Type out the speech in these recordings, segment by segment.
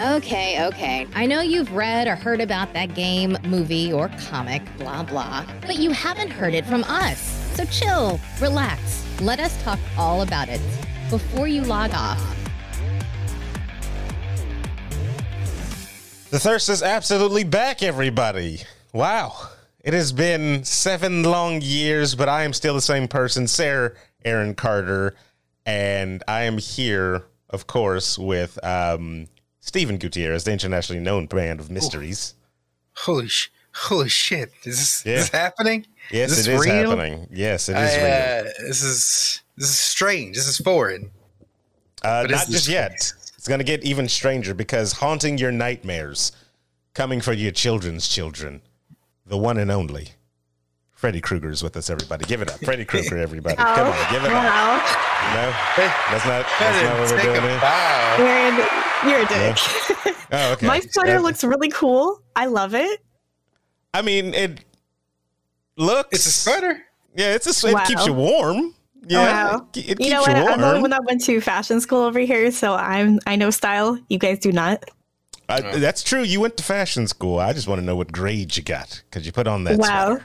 Okay, okay. I know you've read or heard about that game, movie, or comic, blah, blah, but you haven't heard it from us. So chill, relax. Let us talk all about it before you log off. The thirst is absolutely back, everybody. Wow. It has been seven long years, but I am still the same person, Sarah Aaron Carter. And I am here, of course, with um, Stephen Gutierrez, the internationally known brand of mysteries. Holy sh! Holy shit! Is this, Yeah. is this happening? Yes, is it this is real? happening. Yes, it I, is real. uh, this is this is strange. This is foreign. Uh, not it's- just yet. It's going to get even stranger because haunting your nightmares, coming for your children's children, the one and only. Freddy Krueger is with us, everybody. Give it up. Freddy Krueger, everybody. Come on, give it up. Wow. No, that's not, that's not what we're take doing a bow. Aaron, you're a dick. Oh, okay. My sweater Uh, looks really cool. I love it. I mean, it looks. It's a sweater. Yeah, it's a. Sweater. Wow. It keeps you warm. Yeah, Wow. it, it keeps You know you what? I'm the warm. one that went to fashion school over here, so I'm I know style. You guys do not. Uh, that's true. You went to fashion school. I just want to know what grade you got because you put on that. wow.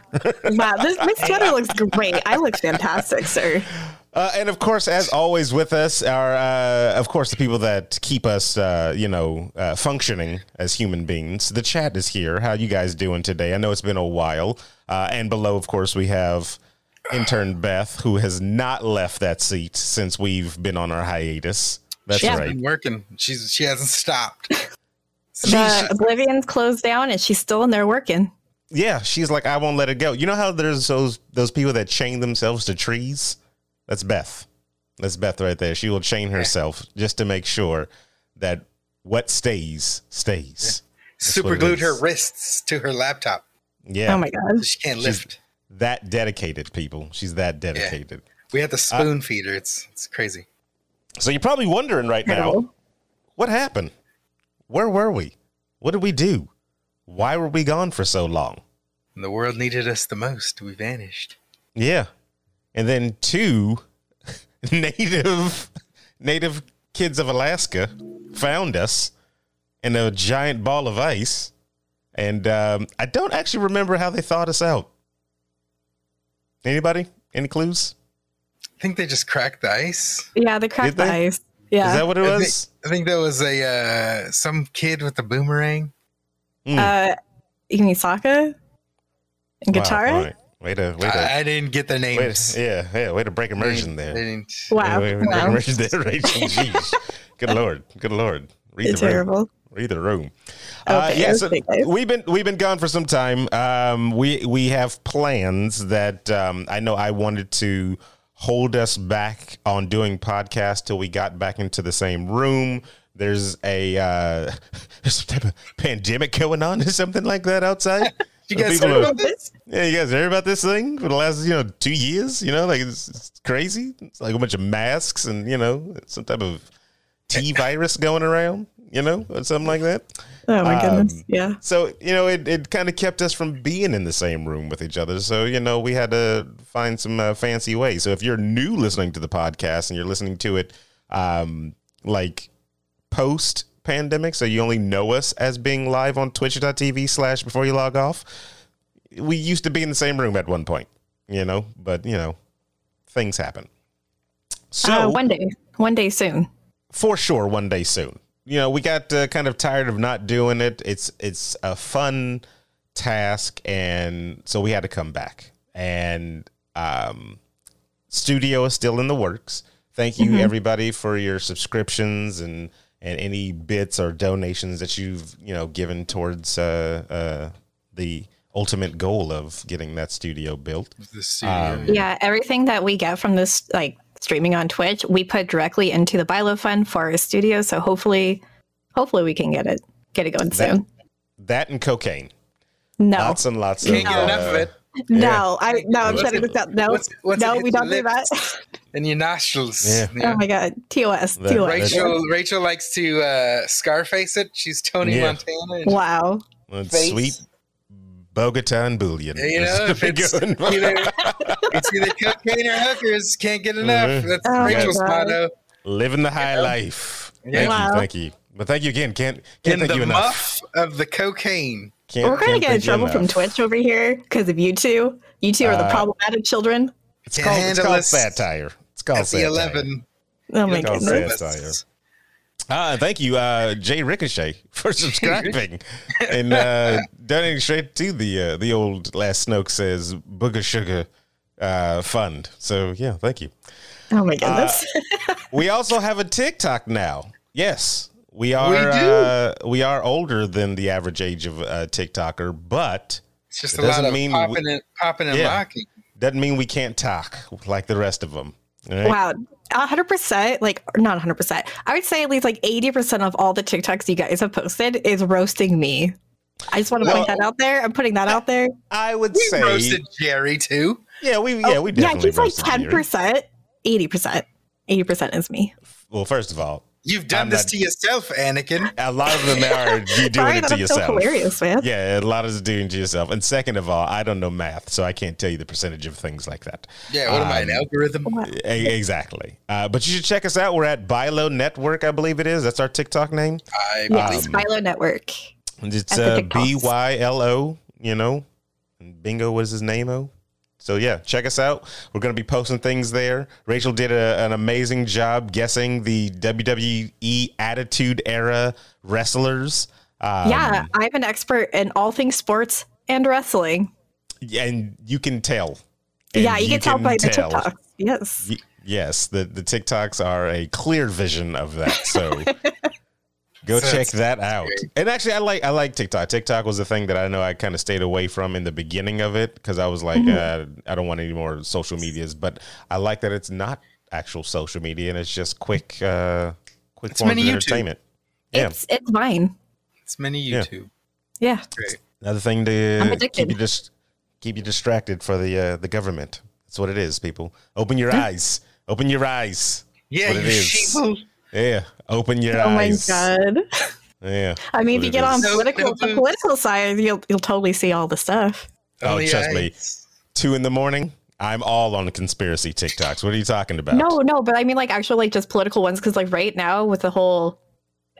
wow. This my sweater looks great. I look fantastic, sir. Uh, and of course, as always, with us are, uh, of course, the people that keep us, uh, you know, uh, functioning as human beings. The chat is here. How you guys doing today? I know it's been a while. Uh, and below, of course, we have intern Beth, who has not left that seat since we've been on our hiatus. That's She's right. been working. She's she hasn't stopped. The Oblivion's closed down and she's still in there working. Yeah, she's like, I won't let it go. You know how there's those those people that chain themselves to trees? That's Beth. That's Beth right there. She will chain herself just to make sure that what stays stays. Super glued her wrists to her laptop. Yeah, Oh my god. She can't She's- lift. that dedicated, people. She's that dedicated. We had to spoon feed her. It's it's crazy. So you're probably wondering right now, what happened? Where were we? What did we do? Why were we gone for so long? When the world needed us the most, we vanished. Yeah. And then two native native kids of Alaska found us in a giant ball of ice. And um, I don't actually remember how they thought us out. Anybody? Any clues? I think they just cracked the ice. Yeah, they cracked Did the ice. Yeah. Is that what it I was? think, I think that was a uh, some kid with a boomerang. Hmm. uh you mean Sokka? And Wow, Katara? all right. Way to, way to, I, I didn't get the way names. to, yeah, yeah, way to break immersion they there. didn't- Wow. Way to break wow. immersion there, Rachel. Jeez. Good lord. Good lord. Read It's the room. terrible. Read the room. uh, yeah, so we've been we've been gone for some time. Um, we we have plans that um, I know I wanted to hold us back on doing podcasts till we got back into the same room. There's a uh, there's some type of pandemic going on or something like that outside. You guys People heard about this? Yeah, you guys heard about this thing for the last, you know, two years? You know, like it's, it's crazy. It's like a bunch of masks and, you know, some type of T virus going around, you know, or something like that. Oh my goodness. Um, Yeah. So, you know, it, it kind of kept us from being in the same room with each other. So, you know, we had to find some uh, fancy ways. So if you're new listening to the podcast and you're listening to it um, like post pandemic, so you only know us as being live on twitch.tv slash before you log off, we used to be in the same room at one point, you know, but, you know, things happen. So uh, one day. One day soon. for sure one day soon. You know, we got uh, kind of tired of not doing it. It's it's a fun task, and so we had to come back. And um, studio is still in the works. Thank you everybody for your subscriptions and and any bits or donations that you've you know given towards uh, uh, the ultimate goal of getting that studio built. Um, Yeah, everything that we get from this like streaming on Twitch, we put directly into the Bylo Fund for our studio. So hopefully hopefully we can get it get it going That- soon. That and cocaine, No. lots and lots Can't of. get enough of uh, it. no, I no, I'm What's shutting it- this out. No, what's- what's no, we don't your do that. Lips And your nostrils. Yeah. Oh my god. TOS. That- TOS. Rachel Rachel likes to uh, Scarface it. She's Tony Yeah. Montana. Wow. It's Face. sweet Bogota and bullion. You know, if it's Good. either, it's either cocaine or hookers. Can't get enough. Mhm. That's Oh Rachel's God. motto. Living the high life. Thank Wow. you, thank you. But thank you again. Can't can't In thank you enough. muff of the cocaine. Can't, We're gonna can't get in thank you trouble from. Twitch over here because of you two. You two are the Uh, problematic children. It's called, it's Handle called satire. It's called At the satire. 11. Oh my Look how goodness. sad. Ah, thank you, uh, Jay Ricochet, for subscribing and uh, donating straight to the uh, the old Last Snoke says Booger Sugar uh, fund. So yeah, thank you. Oh my goodness. We also have a TikTok now. Yes, we are. We. Uh, we are older than the average age of a TikToker, but It's just It a lot doesn't of mean popping, and, popping and Yeah. locking. doesn't mean we can't talk like the rest of them. Wow, hundred percent. Like not hundred percent. I would say at least like eighty percent of all the TikToks you guys have posted is roasting me. I just want to point that out there. I'm putting that out there. I would We say, roasted Jerry too. yeah, we yeah we Oh, yeah, definitely he's like roasted ten Jerry. percent, eighty percent, eighty percent is me. Well, first of all, You've done I'm this not- to yourself, Anakin. a lot of them are you doing Sorry it that to I'm yourself. so hilarious, man. Yeah, a lot of is doing to yourself. And second of all, I don't know math, so I can't tell you the percentage of things like that. Yeah, what am I, an Um, algorithm? Exactly. Uh, but you should check us out. We're at Bylo Network, I believe it is. That's our TikTok name. I Yes, believe Philo Network. It's At uh, B Y L O, you know. Bingo was his name O. So yeah, check us out. We're going to be posting things there. Rachel did a, an amazing job guessing the WWE Attitude Era wrestlers. Um, yeah, I'm an expert in all things sports and wrestling. and you can tell. And yeah, you, can, tell by the tell. TikToks. Yes. Y- yes, the the TikToks are a clear vision of that. So go So check that out. great. And actually, I like I like TikTok. TikTok was the thing that I know I kind of stayed away from in the beginning of it because I was like, Mm-hmm. uh, I don't want any more social medias. But I like that it's not actual social media and it's just quick, uh, quick It's forms of YouTube. entertainment. Yeah, It's it's mine. It's many YouTube. Yeah. Great. another thing to keep you just keep you distracted for the uh, the government. That's what it is, people. Open your eyes. Open your eyes. Yeah, what you is. sheeple. Yeah, open your eyes. Oh my god. Yeah. I mean, if you get on. No, political no the political side, you'll you'll totally see all the stuff. Oh, Only trust me. Two in the morning. I'm all on conspiracy TikToks. What are you talking about? No, no, but I mean like actual like just political ones because like right now with the whole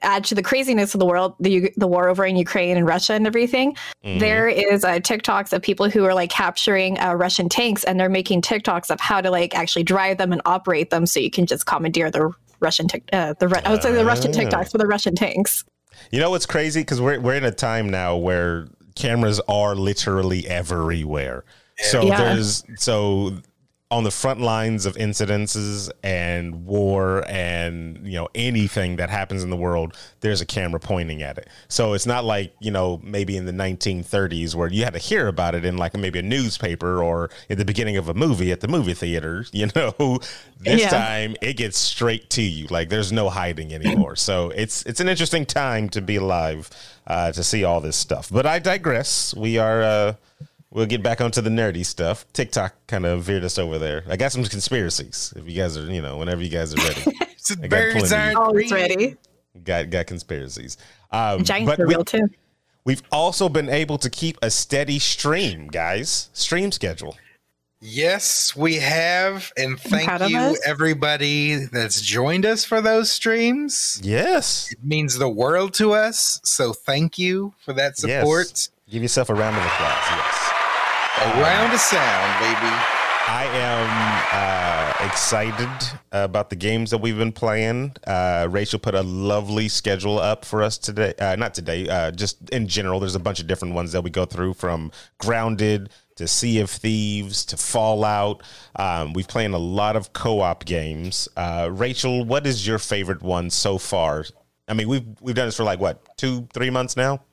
add to the craziness of the world, the the war over in Ukraine and Russia and everything. Mhm. There is uh, TikToks of people who are like capturing uh, Russian tanks and they're making TikToks of how to like actually drive them and operate them so you can just commandeer the Russian tic- uh, the Ru- I would say the Russian Ah. TikToks for the Russian tanks. You know what's crazy? Because we're we're in a time now where cameras are literally everywhere. So Yeah. there's so on the front lines of incidences and war and you know anything that happens in the world there's a camera pointing at it. So it's not like you know maybe in the 1930s where you had to hear about it in like maybe a newspaper or at the beginning of a movie at the movie theater you know? This Yeah. time it gets straight to you. Like there's no hiding anymore. So it's it's an interesting time to be alive uh, to see all this stuff. But i digress. We are uh We'll get back onto the nerdy stuff. TikTok kind of veered us over there. I got some conspiracies. If you guys are, you know, whenever you guys are ready, So got birds aren't Always ready. got got conspiracies. Um, Giants but are we, real too. we've also been able to keep a steady stream, guys. Stream schedule. Yes, we have, and thank you us. everybody that's joined us for those streams. Yes. It means the world to us. So thank you for that support. Yes. Give yourself a round of applause. Yes. Around the sound, baby. I am uh, excited about the games that we've been playing. Uh, Rachel put a lovely schedule up for us today. Uh, not today, uh, just in general. There's a bunch of different ones that we go through from Grounded to Sea of Thieves to Fallout. Um, we've playing a lot of co-op games. Uh, Rachel, what is your favorite one so far? I mean, we've we've done this for like what two, three months now.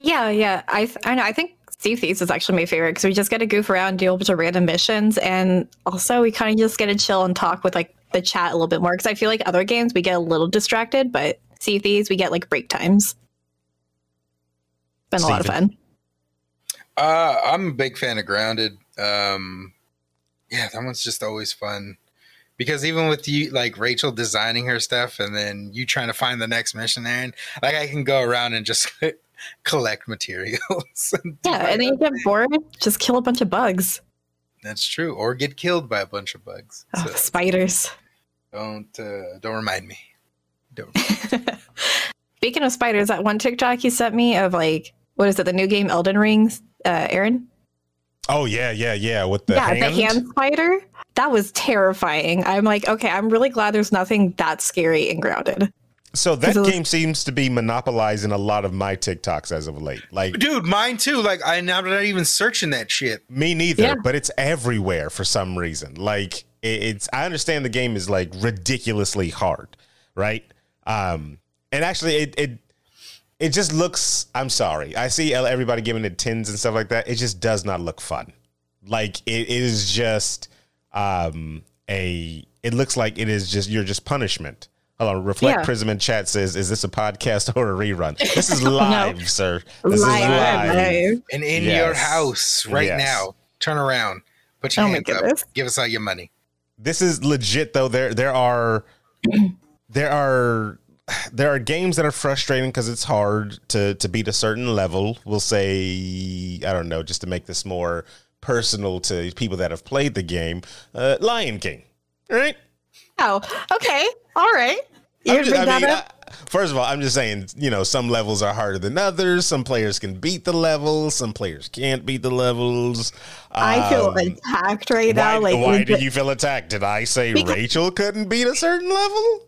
Yeah, yeah. I th- I know. I think Sea of Thieves is actually my favorite because we just get to goof around, do a bunch of random missions, and also we kind of just get to chill and talk with like the chat a little bit more. Because I feel like other games we get a little distracted, but Sea of Thieves we get like break times. Been a lot of fun. Uh, I'm a big fan of Grounded. Um, yeah, that one's just always fun because even with you, like Rachel designing her stuff, and then you trying to find the next mission, and like I can go around and just collect materials. and Yeah, and then you get bored, just kill a bunch of bugs. That's true, or get killed by a bunch of bugs. Oh, So spiders. don't uh, don't remind me. Don't. Speaking of spiders, that one TikTok you sent me of like, what is it, the new game Elden Rings, uh, Aaron? Oh yeah, yeah, yeah. With the yeah, hand. the hand spider. That was terrifying. I'm like, okay, I'm really glad there's nothing that scary and Grounded. So that it was- game seems to be monopolizing a lot of my TikToks as of late. Like Dude, mine too. Like I am not even searching that shit. me neither, Yeah. but it's everywhere for some reason. Like it- it's I understand the game is like ridiculously hard, right? Um and actually it it it just looks I'm sorry. I see everybody giving it 10s and stuff like that. It just does not look fun. Like it is just um a it looks like it is just you're just punishment. Hold on, Reflect Yeah. Prism in chat says, "Is this a podcast or a rerun?" This is live, sir. This Live, is live. live. And in Yes. your house right Yes. now. Turn around. Put your Oh hands up. Give us all your money. this is legit though there there are there are there are games that are frustrating because it's hard to to beat a certain level we'll say i don't know just to make this more personal to people that have played the game uh lion king right Oh, okay. All right. You just- bring I that mean, up? I- first of all, I'm just saying, you know, some levels are harder than others. Some players can beat the levels. Some players can't beat the levels. I feel Um, attacked right why, now. Like, why did you feel attacked? Did I say Because- Rachel couldn't beat a certain level?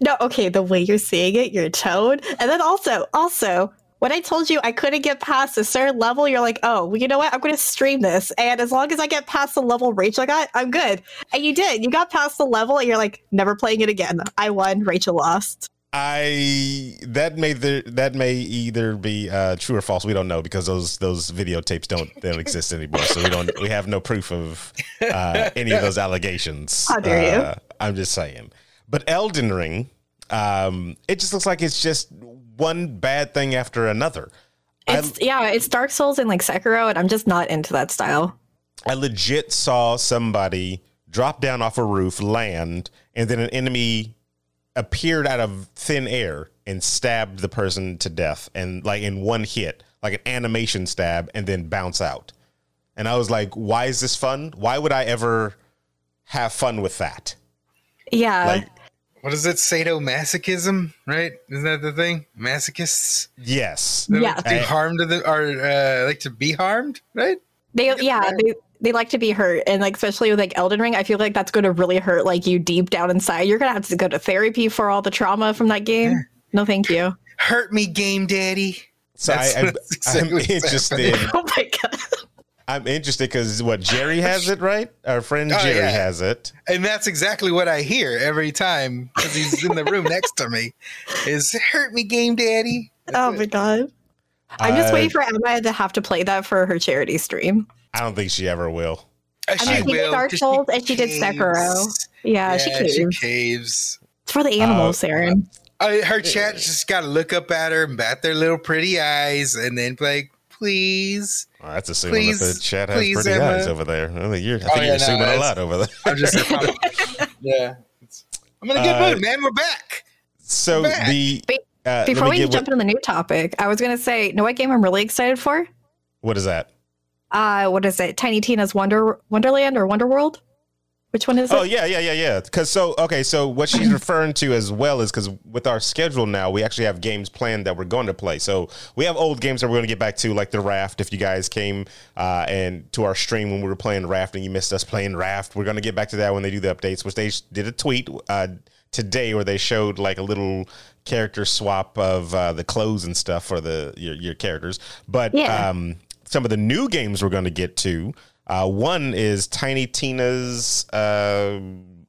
No, okay, the way you're saying it, your tone. And then also, also, when I told you I couldn't get past a certain level, you're like, oh, well, you know what? I'm going to stream this. And as long as I get past the level Rachel got, I'm good. And you did. You got past the level and you're like, never playing it again. I won. Rachel lost. I that may the, that may either be uh, true or false. We don't know because those those videotapes don't they don't exist anymore. So we don't we have no proof of uh, any of those allegations. How dare you. Uh, I'm just saying. But Elden Ring, um, it just looks like it's just one bad thing after another. I- It's, yeah, it's Dark Souls and like Sekiro, and I'm just not into that style. I legit saw somebody drop down off a roof, land, and then an enemy appeared out of thin air and stabbed the person to death and like in one hit, like an animation stab, and then bounce out. And I was like, why is this fun? Why would I ever have fun with that? Yeah. Like, What is it? Sadomasochism, right? Isn't that the thing? Masochists? yes. They Yeah. like to do I- harm to the or uh, like to be harmed, right? They yeah, they they like to be hurt. And like especially with like Elden Ring, I feel like that's gonna really hurt like you deep down inside. You're gonna have to go to therapy for all the trauma from that game. No thank you. Hurt me, game daddy. So I, That's- I, that's exactly I'm what's interested. happening. Oh my god. I'm interested because what Jerry has it right. Our friend Oh, Jerry yeah. has it. And that's exactly what I hear every time because he's in the room next to me. Is hurt me, game daddy. That's Oh it. my god. I'm just Uh, waiting for Emma to have to play that for her charity stream. I don't think she ever will. Uh, I mean, she did Dark 'cause Souls and she did Sekiro. caves. Yeah, she caves. she caves. It's for the animals, Uh, Aaron. I, her chat just got to look up at her and bat their little pretty eyes and then be like, please. Well, that's assuming that the Please- chat has please, pretty Emma. eyes over there. I think you're, I Oh, think yeah, you're no, assuming a that's- lot over there. I'm just, yeah. It's- I'm in a good Uh, mood, man. We're back. So back. the uh, Before we get jump what, into the new topic, I was gonna say, know what game I'm really excited for? what is that? Uh what is it? Tiny Tina's Wonder Wonderland or Wonder World? Which one is Oh it? yeah, yeah, yeah, yeah. Because so okay, so what she's referring to as well is because with our schedule now, we actually have games planned that we're going to play. So we have old games that we're going to get back to, like the Raft. If you guys came uh, and to our stream when we were playing Raft and you missed us playing Raft, we're going to get back to that when they do the updates. Which they did a tweet uh, today where they showed like a little character swap of uh, the clothes and stuff for the your, your characters. But Yeah. um, some of the new games we're going to get to. Uh, one is Tiny Tina's uh,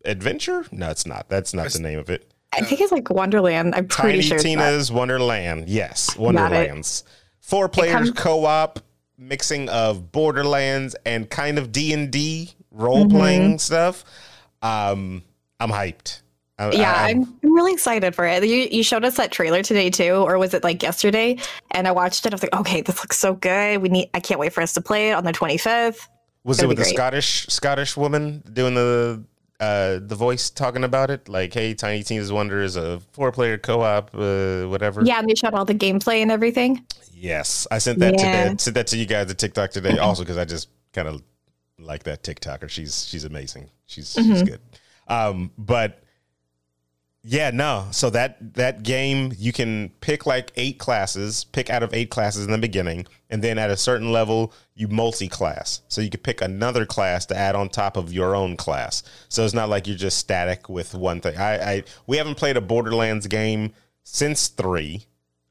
Adventure. No, it's not. That's not the name of it. I think it's like Wonderland. I'm pretty Tiny sure. that. Tina's Wonderland. Yes. Wonderlands. Four players comes- co-op mixing of Borderlands and kind of D and D role Mm-hmm. playing stuff. Um, I'm hyped. I- Yeah, I- I'm, I'm really excited for it. You, you showed us that trailer today too, or was it like yesterday? And I watched it. I was like, okay, this looks so good. We need. I can't wait for us to play it on the 25th. Was it with the. Scottish Scottish woman doing the uh the voice talking about it like hey tiny tina's wonder is a four player co-op uh whatever Yeah, and they showed all the gameplay and everything. Yes, I sent that Yeah. to sent that to you guys at TikTok today. Also, because I just kind of like that TikToker. She's she's amazing. She's she's Mm-hmm. good. Um, but Yeah, no. So that that game you can pick like eight classes, pick out of eight classes in the beginning, and then at a certain level you multi-class. So you could pick another class to add on top of your own class. So it's not like you're just static with one thing. I, I we haven't played a Borderlands game since three.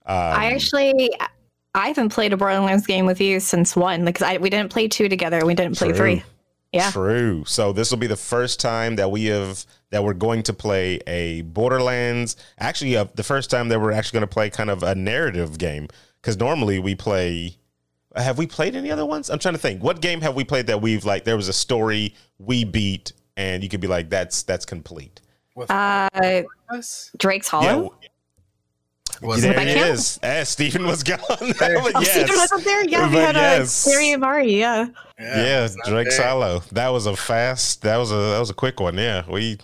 Um, I actually, I haven't played a Borderlands game with you since one because I we didn't play two together. We didn't play True. three. Yeah. True. So this will be the first time that we have that we're going to play a Borderlands. Actually, uh, the first time that we're actually going to play kind of a narrative game because normally we play. Have we played any other ones? I'm trying to think. What game have we played that we've like? There was a story we beat, and you could be like, "That's that's complete." With Uh. Drake's Hollow. Was there that it count? is. Eh, Stephen was gone. But Oh, Steven yes. wasn't there. Yeah, we had yes. a Terry and Mari. Yeah. Yeah, it's not Drake there. Silo. That was a fast. That was a that was a quick one. Yeah, we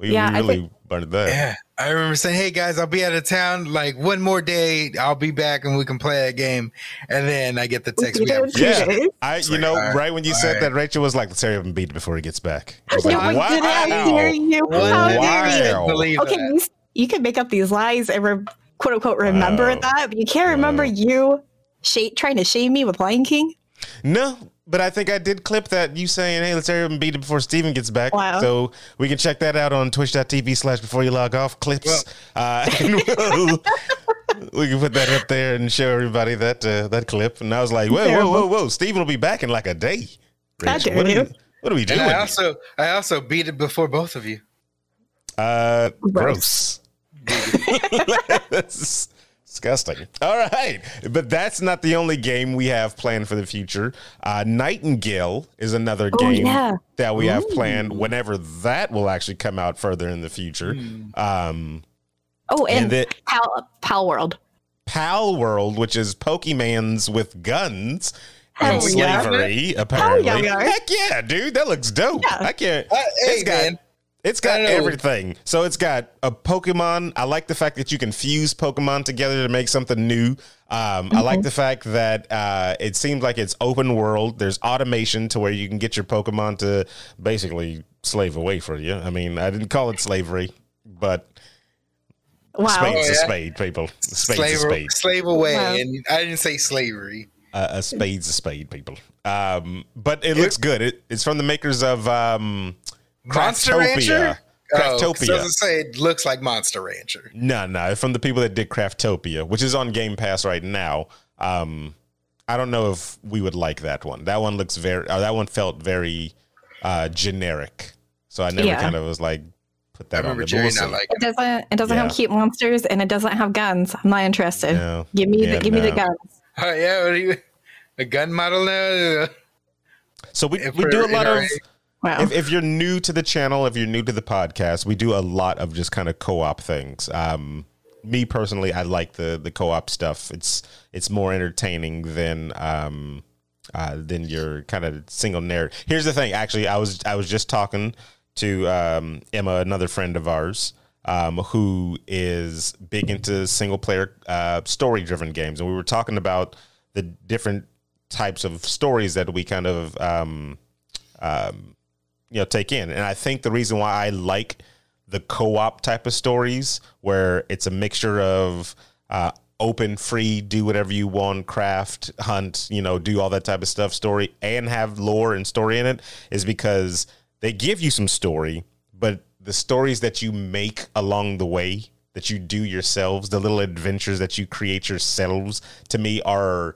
we, Yeah, I really think- burned that. Yeah, I remember saying, "Hey guys, I'll be out of town. Like one more day, I'll be back and we can play a game." And then I get the text. You We have Yeah. I, you like, know, all right, right when you said all that, Rachel was like, "Let's hurry up and beat it before he gets back." I was No, like, we didn't. How dare you? One How day, dare you? believe Okay, you, you can make up these lies and re- quote unquote remember Wow. that, but you can't remember Wow. you sh- trying to shame me with Lion King. No, but I think I did clip that you saying, "Hey, let's hurry up and beat it before Steven gets back." Wow. So we can check that out on Twitch.tv slash Before You Log Off clips, uh, we'll, we can put that up there and show everybody that uh, that clip. And I was like, "Whoa, whoa, whoa, whoa! Steven will be back in like a day." How Rach, dare what, are you. we, what are we doing? And I also, I also beat it before both of you. Uh, Gross. gross. that's disgusting. All right, but that's not the only game we have planned for the future. Uh, Nightingale is another Oh, game yeah. that we have planned. Whenever that will actually come out further in the future. Um, Oh, and, and the Pal, Palworld. Pal World, which is Pokemans with guns. Hell and yeah. slavery, apparently. yeah, we. Heck yeah, dude, that looks dope. Yeah. I can't. Uh, hey, it's got man. It's got everything. So it's got a Pokemon. I like the fact that you can fuse Pokemon together to make something new. Um, I like the fact that uh, it seems like it's open world. There's automation to where you can get your Pokemon to basically slave away for you. I mean, I didn't call it slavery, but Wow. spade's Oh, a spade, people. A spade's Slave, a spade. slave away, Wow. and I didn't say slavery. Uh, a spade's a spade, people. Um, but it looks good. It, it's from the makers of um, Monster Craftopia. Rancher. Oh, 'cause I was Craftopia. say it looks like Monster Rancher. No, no, from the people that did Craftopia, which is on Game Pass right now. Um, I don't know if we would like that one. That one looks very. Uh, that one felt very uh, generic. So I never Yeah. kind of was like put that on remember there. But Jerry not see. liking. It doesn't. It doesn't Yeah. have cute monsters, and it doesn't have guns. I'm not interested. No. Give me Yeah, the. Give me the guns. Oh yeah, what are you? A gun model now? So we, If we do a we're lot in of. Wow. If, if you're new to the channel, if you're new to the podcast, we do a lot of just kind of co-op things. Um, me personally, I like the the co-op stuff. It's it's more entertaining than um, uh, than your kind of single narrative. Here's the thing. Actually, I was I was just talking to um, Emma, another friend of ours, um, who is big into single player uh, story driven games, and we were talking about the different types of stories that we kind of um, um, you know take in. And i think the reason why i like the co-op type of stories where it's a mixture of uh, open free do whatever you want craft hunt you know do all that type of stuff story and have lore and story in it is because they give you some story but the stories that you make along the way that you do yourselves the little adventures that you create yourselves to me are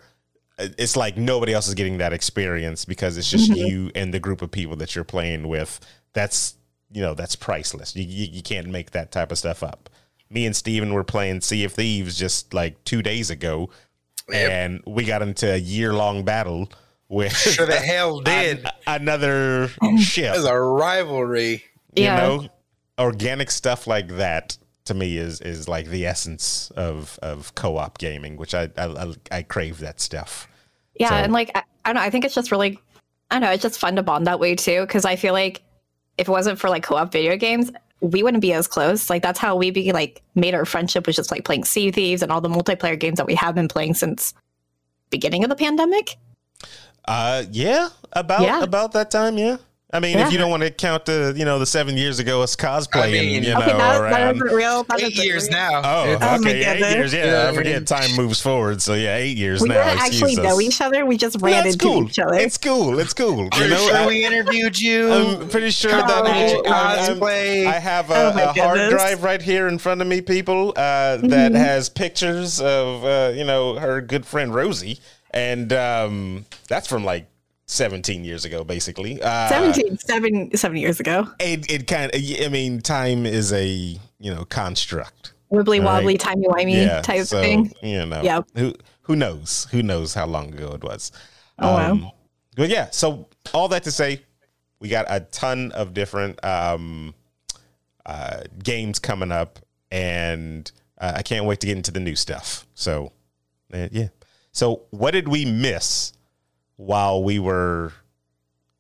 it's like nobody else is getting that experience because it's just mm-hmm. you and the group of people that you're playing with. That's you know that's priceless. You, you you can't make that type of stuff up. Me and Steven were playing Sea of Thieves just like two days ago, Yep. and we got into a year long battle with Sure the hell did. an- another mm-hmm. ship. There's a rivalry. You Yeah. know, organic stuff like that to me is is like the essence of of co op gaming, which I, I I crave that stuff. Yeah, So- and like I, I don't know, I think it's just really I don't know, it's just fun to bond that way too. Cause I feel like if it wasn't for like co-op video games, we wouldn't be as close. Like that's how we be like made our friendship was just like playing Sea Thieves and all the multiplayer games that we have been playing since beginning of the pandemic. Uh, yeah, about Yeah. about that time, yeah. I mean, Yeah. if you don't want to count the, you know, the seven years ago us cosplaying, I mean, you know, Okay, that, that around. isn't real. That Eight years real. now. Oh, Oh okay, eight years. Yeah, Yeah, I I forget time moves forward. So yeah, eight years We now. didn't actually excuse know each other. We just ran that's into cool. each other. It's cool. It's cool. You know, sure I, we interviewed you. I'm pretty sure that College I, I'm- cosplay. I have a, Oh a hard drive right here in front of me, people, uh, that Mm-hmm. has pictures of uh, you know her good friend Rosie, and um, that's from like 17 years ago, basically. Uh, 17, seven, seven years ago. It, it kind of. I mean, time is a you know construct. Wibbly Right. wobbly, timey wimey yeah. type so thing. you know, Yep. who who knows? Who knows how long ago it was? Oh, wow. But yeah, so all that to say, we got a ton of different um, uh, games coming up, and uh, I can't wait to get into the new stuff. So, uh, yeah. So, what did we miss while we were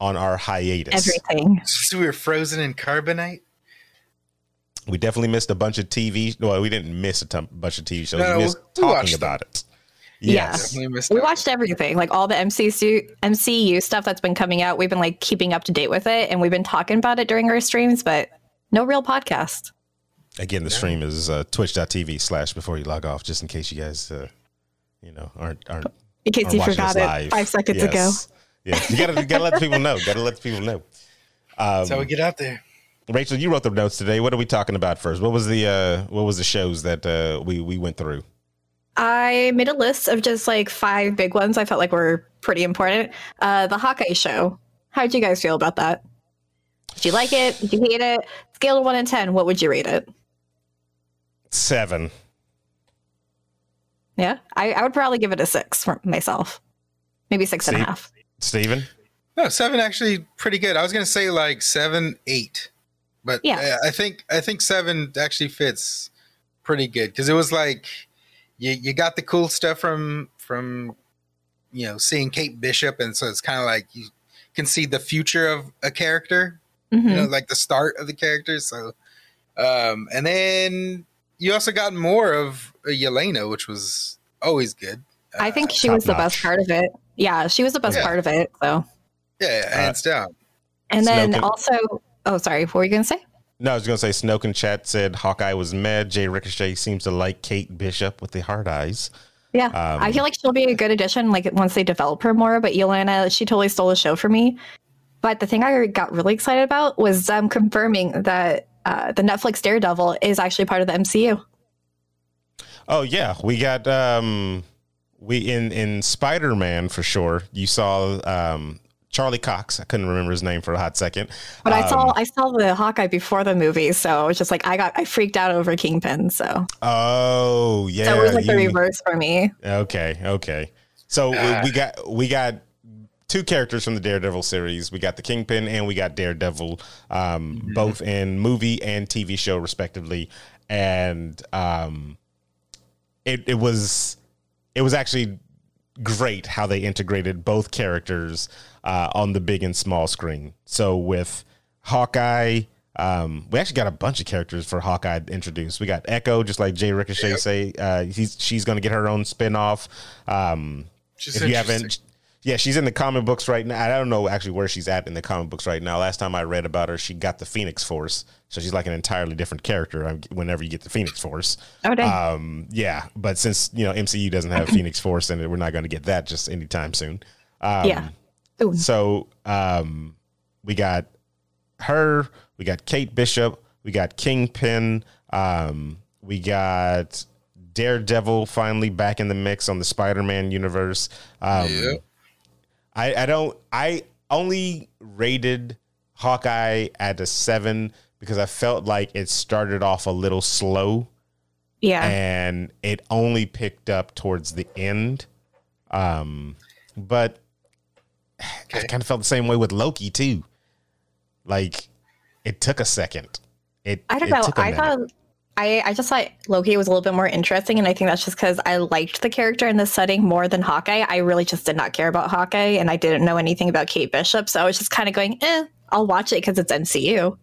on our hiatus? Everything. So we were frozen in carbonite. We definitely missed a bunch of TV. Well, we didn't miss a ton, bunch of TV shows. No, we missed we talking watched them. about it. Yes. Definitely missed We watched everything, like all the MCU MCU stuff that's been coming out. We've been like keeping up to date with it, and we've been talking about it during our streams, but no real podcast. Again, the stream is uh, twitch.tv slash before you log off, just in case you guys, uh, you know, aren't aren't In case you forgot it live. five seconds ago. Yes. Yeah, you gotta you gotta let the people know. Gotta let the people know. Um, That's how we get out there. Rachel, you wrote the notes today. What are we talking about first? What was the uh, what was the shows that uh, we we went through? I made a list of just like five big ones I felt like were pretty important. Uh, the Hawkeye show. How did you guys feel about that? Did you like it? Did you hate it? Scale of one to ten, what would you rate it? Seven. Yeah, I, I would probably give it a six for myself. Maybe six and a half. Steven? No, seven actually pretty good. I was gonna say like seven, eight, but Yeah. yeah, I think I think seven actually fits pretty good because it was like you you got the cool stuff from from you know seeing Kate Bishop, and so it's kind of like you can see the future of a character, Mhm. you know, like the start of the character. So, um, and then you also got more of uh, Yelena, which was always good. I think Uh, she was the top-notch. best part of it. Yeah, she was the best Yeah. part of it. So, yeah, yeah, hands down. and then Snoke- also, oh, sorry, what were you gonna say? No, I was gonna say Snoke in chat said Hawkeye was mad. Jay Ricochet seems to like Kate Bishop with the hard eyes. Yeah, Um, I feel like she'll be a good addition. Like once they develop her more, but Yelena, she totally stole the show for me. But the thing I got really excited about was um, confirming that uh, the Netflix Daredevil is actually part of the MCU. Oh yeah, we got um we in in Spider Man for sure. You saw um Charlie Cox. I couldn't remember his name for a hot second. But I saw Um, I saw the Hawkeye before the movie, so it's just like I got I freaked out over Kingpin. So, Oh yeah. so it was like the reverse for me. Okay, okay. So Ah. we got we got two characters from the Daredevil series. We got the Kingpin and we got Daredevil, um, Mm-hmm. both in movie and TV show respectively. And um, it it was it was actually great how they integrated both characters uh, on the big and small screen. So with Hawkeye. Um, we actually got a bunch of characters for Hawkeye introduced. We got Echo, just like Jay Ricochet Yep. say. Uh, he's she's going to get her own spinoff. Um, if you haven't, yeah, she's in the comic books right now. I don't know actually where she's at in the comic books right now. Last time I read about her, she got the Phoenix Force, so she's like an entirely different character. um, Whenever you get the Phoenix Force, Oh dang! um, yeah. But since you know MCU doesn't have Phoenix Force in it, we're not going to get that just anytime soon. Um, yeah. Ooh. so um, we got her, we got Kate Bishop, we got Kingpin, um, we got Daredevil finally back in the mix on the Spider-Man universe. Um, Yep. I, I don't I only rated Hawkeye at a seven because I felt like it started off a little slow Yeah. and it only picked up towards the end. Um, but I kind of felt the same way with Loki too. Like it took a second. It I don't it know. took a I minute. thought I, I just thought Loki was a little bit more interesting, and I think that's just because I liked the character in the setting more than Hawkeye. I really just did not care about Hawkeye, and I didn't know anything about Kate Bishop, so I was just kind of going, "eh, I'll watch it because it's MCU."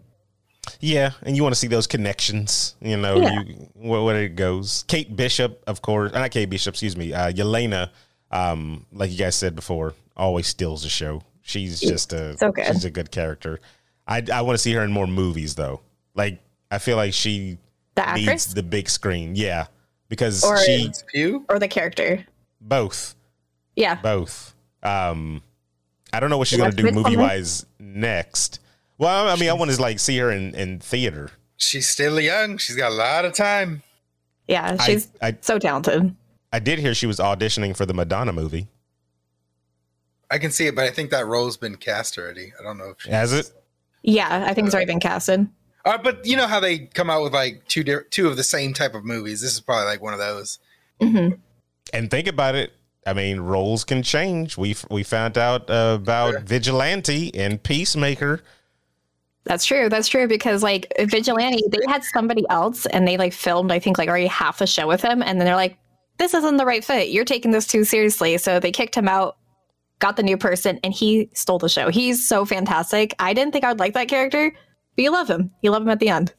Yeah, and you want to see those connections, you know, Yeah. you, where, where it goes. Kate Bishop, of course, not Kate Bishop, excuse me, uh, Yelena, um, like you guys said before, always steals the show. She's just a So good. she's a good character. I I want to see her in more movies though. Like I feel like she The needs actress the big screen. Yeah, because Or- she It's Pugh. or the character? both Yeah. both. Um, I don't know what she's Yeah, gonna do movie wise next. Well, I mean, I want to like see her in in theater. She's still young. She's got a lot of time. Yeah. I- She's I so talented. I did hear she was auditioning for the Madonna movie. I can see it, but I think that role's been cast already. I don't know if she Has it? Yeah, I think it's already been casted. Uh, but you know how they come out with like two di- two of the same type of movies. This is probably like one of those. hmm And think about it. I mean, roles can change. We we found out uh, about Sure. Vigilante and Peacemaker. That's true. That's true because like Vigilante, they had somebody else and they like filmed, I think, like already half the show with him, and then they're like, "This isn't the right fit. You're taking this too seriously." So they kicked him out, got the new person, and he stole the show. He's so fantastic. I didn't think I would like that character, but you love him. You love him at the end.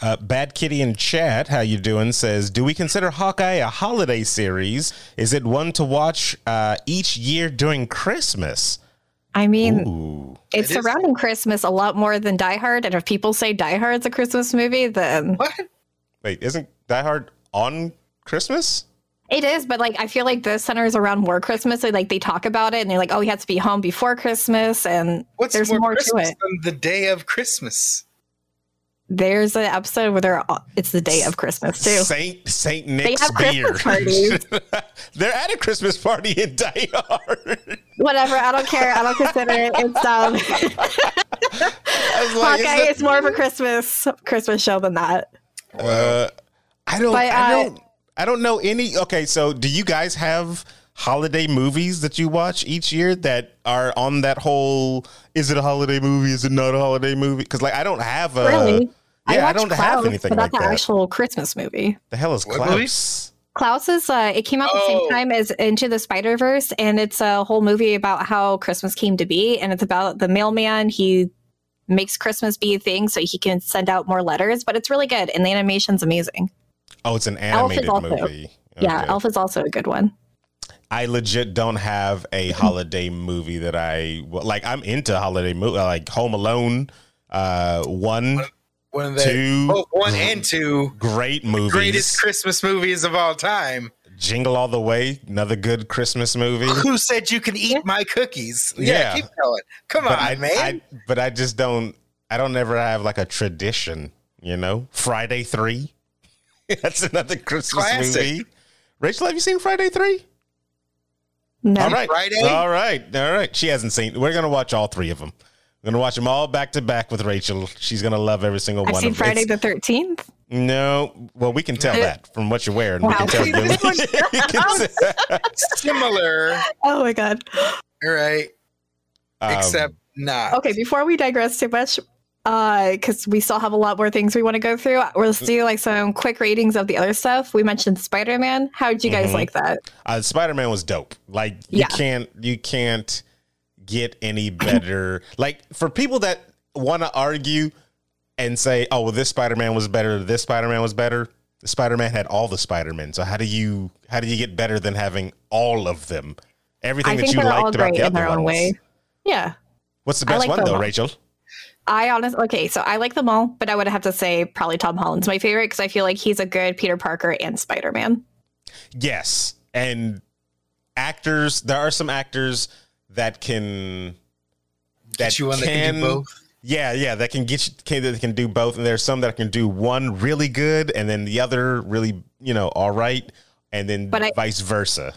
Uh, Bad Kitty in chat, how you doing? Says, do we consider Hawkeye a holiday series? Is it one to watch uh, each year during Christmas? I mean, Ooh. it's It is- surrounding Christmas a lot more than Die Hard, and if people say Die Hard's a Christmas movie, then What? Wait, isn't Die Hard on Christmas? It is, but like I feel like this centers around more Christmas. So, like they talk about it and they're like, oh, he has to be home before Christmas, and What's there's more, more, Christmas to it. than the day of Christmas? There's an episode where they're it's the day of Christmas too. Saint Saint Nick's have Christmas beer. parties. They're at a Christmas party in Die Hard. Whatever, I don't care. I don't consider it. It's um, I was like, Hawkeye is is more of a Christmas Christmas show than that. that- uh, I don't. But, I uh, don't. I don't know any. Okay, so do you guys have holiday movies that you watch each year that are on that whole? Is it a holiday movie? Is it not a holiday movie? Because like I don't have a. really, Yeah, I, watched don't Klaus, have anything but like that's an that. actual Christmas movie. the hell is What movie? Klaus? Klaus is uh, it came out the Oh. same time as Into the Spider Verse, and it's a whole movie about how Christmas came to be, and it's about the mailman. He makes Christmas be a thing so he can send out more letters, but it's really good, and the animation's amazing. Oh, it's an animated also- movie. Yeah, Elf is also a good one. I legit don't have a holiday movie that I like. I'm into holiday movie like Home Alone, uh, one, One of the two, oh, one and two great movies. greatest Christmas movies of all time. Jingle All the Way, another good Christmas movie. Who said you can eat my cookies? Yeah, Yeah. keep going. Come but on, I, man. I, but I just don't. I don't ever have like a tradition. You know, Friday Three. That's another Christmas Classic. movie. Rachel, have you seen Friday Three? No, All right, Friday? All right, all right. She hasn't seen. We're gonna watch all three of them. We're gonna watch them all back to back with Rachel. She's gonna love every single I've one seen of. Friday It's- the Thirteenth. no, well, we can tell Uh, that from what you're wearing. We Wow. can tell you- you can Similar, Oh my god. all right, um, except not. Okay, before we digress too much, because we still have a lot more things we want to go through, let's do like some quick ratings of the other stuff. We mentioned Spider Man. How did you guys Mhm. like that? uh, Spider Man was dope. Like you Yeah. can't you can't get any better. like for people that want to argue and say, "Oh, well, this Spider Man was better. This Spider Man was better." The Spider Man had all the Spider Men. So how do you how do you get better than having all of them? Everything I that you liked about the other ones. way. Yeah. What's the best like one though, all. Rachel? I honestly, okay, so I like them all, but I would have to say probably Tom Holland's my favorite because I feel like he's a good Peter Parker and Spider Man. Yes, and actors. There are some actors that can that Get you one that can do both. Yeah, yeah, that can get you can, that can do both, and there's some that can do one really good, and then the other really, you know, all right, and then But I- vice versa.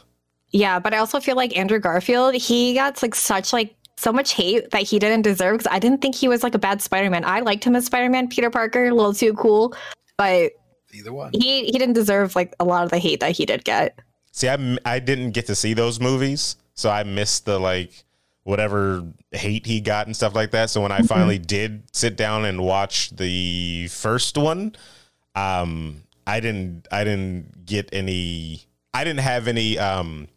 Yeah, but I also feel like Andrew Garfield, he got like such like so much hate that he didn't deserve because I didn't think he was like a bad Spider-Man. I liked him as Spider-Man, Peter Parker, a little too cool, but Either one. he he didn't deserve like a lot of the hate that he did get. See, I I didn't get to see those movies, so I missed the like whatever hate he got and stuff like that. So when I finally did sit down and watch the first one, um, I didn't I didn't get any I didn't have any um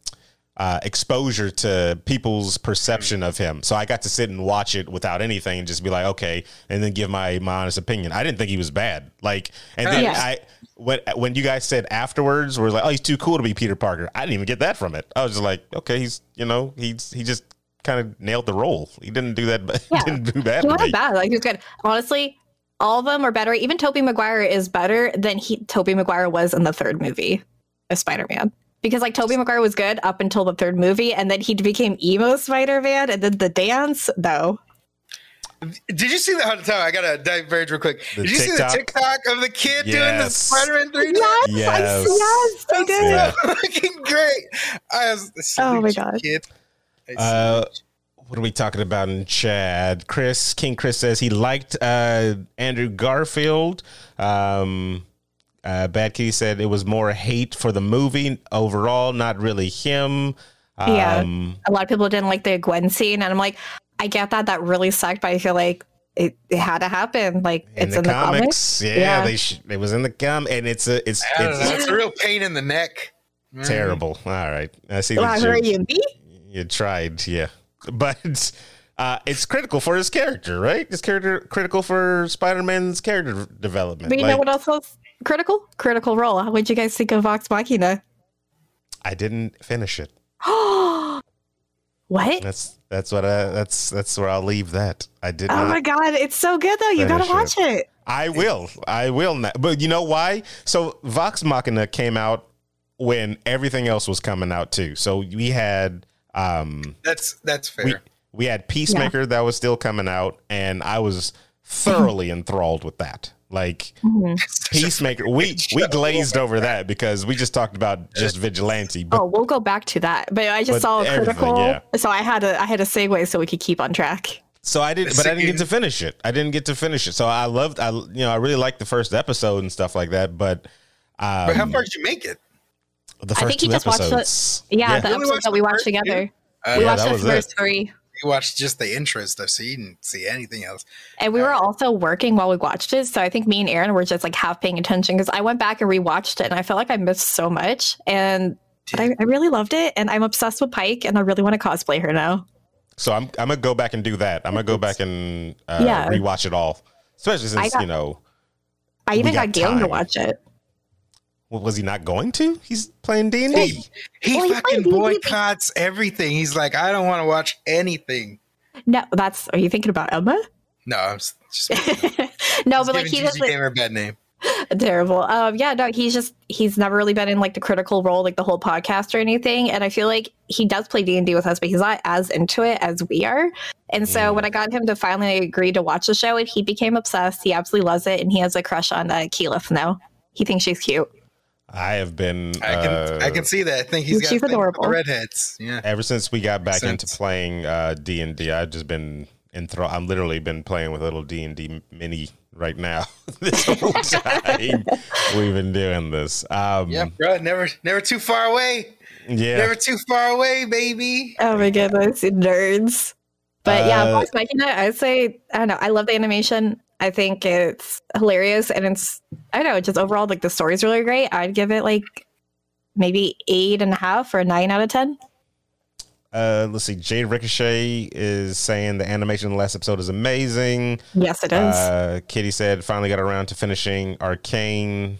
uh, exposure to people's perception of him. So I got to sit and watch it without anything and just be like, okay, and then give my, my honest opinion. I didn't think he was bad. Like, and then. I, when, when you guys said afterwards, we're like, oh, he's too cool to be Peter Parker. I didn't even get that from it. I was just like, okay, he's, you know, he's, he just kind of nailed the role. He didn't do that, but Yeah. he didn't do bad. He wasn't bad. Like he was good. Honestly, all of them are better. Even Tobey Maguire is better than he Tobey Maguire was in the third movie of Spider-Man. Because like Tobey Maguire was good up until the third movie, and then he became emo Spider-Man, and then the dance. though. Did you see the how I gotta diverge real quick? The Did you see the TikTok? TikTok of the kid doing the Yes. Spider-Man 3D? yes, Yes. I, yes, I did. Yeah. Fucking great. I was Oh my God. Kid. I Uh, what are we talking about in Chad? Chris King Chris says he liked uh, Andrew Garfield. Um, uh, Bad Kitty said it was more hate for the movie overall, not really him. Yeah. Um, A lot of people didn't like the Gwen scene, and I'm like, I get that. That really sucked, but I feel like it, it had to happen. Like in it's the in the comics, comics. yeah, Yeah. they sh- it was in the com, and it's a it's I don't know. it's It's a real pain in the neck. Mm. terrible. All right, I see. Well, that you, you? You tried, yeah, but uh, it's critical for his character, right? It's character critical for Spider-Man's character development. But you Like, know what else was critical? Critical Role. How would you guys think of Vox Machina? I didn't finish it. what? That's that's what I that's that's where I'll leave that. I did Oh not. my god, it's so good though. You gotta Finish watch it. I will. I will not. But you know why? So Vox Machina came out when everything else was coming out too. So we had um That's that's fair. we we had Peacemaker that was still coming out, and I was thoroughly enthralled with that. Like Peacemaker, we we glazed over that because we just talked about just vigilante. But Oh, we'll go back to that. But I just But saw a critical, yeah. so I had a I had a segue so we could keep on track. So I didn't, but I didn't get to finish it. I didn't get to finish it. So I loved, I you know, I really liked the first episode and stuff like that. But, um, but how far did you make it? the I first think you two just watched the- episodes? Yeah, the You episode that we watched together. Uh, we Yeah, watched that the first it. three. You watched just the intro stuff, so you didn't see anything else. And we were also working while we watched it. So I think me and Aaron were just like half paying attention because I went back and rewatched it and I felt like I missed so much. And but I, I really loved it and I'm obsessed with Pike and I really want to cosplay her now. So I'm, I'm gonna go back and do that. I'm gonna go back and uh, Yeah. rewatch it all, especially since got- you know, I even got, got Galen to watch it. What was he not going to? He's playing D and D. He Well, he fucking D&D. boycotts everything. He's like, I don't want to watch anything. No, that's are you thinking about Emma? No, I'm just no, just but like he Gigi doesn't Gamer a bad name. terrible. Um, yeah, no, he's just he's never really been in like the critical role, like the whole podcast or anything. And I feel like he does play D and D with us, but he's not as into it as we are. And so Mm. when I got him to finally agree to watch the show, and he became obsessed. He absolutely loves it, and he has a crush on uh, Keyleth now. He thinks she's cute. I have been. I can uh, I can see that. I think he's got she's a thing for adorable. redheads. Yeah. ever since we got back Makes into playing uh, D and D. I've just been enthralled. I'm literally been playing with a little D and D mini right now. this whole time we've been doing this. Um, Yeah, bro. Never never too far away. yeah. Never too far away, baby. Oh my goodness, nerds. But yeah, Uh, Vox Machina, I'd say I don't know. I love the animation. I think it's hilarious, and it's I don't know, just overall like the story's really great. I'd give it like maybe eight and a half or a nine out of ten. Uh, let's see. Jade Ricochet is saying the animation in the last episode is amazing. Yes, it is. Uh, Kitty said finally got around to finishing Arcane.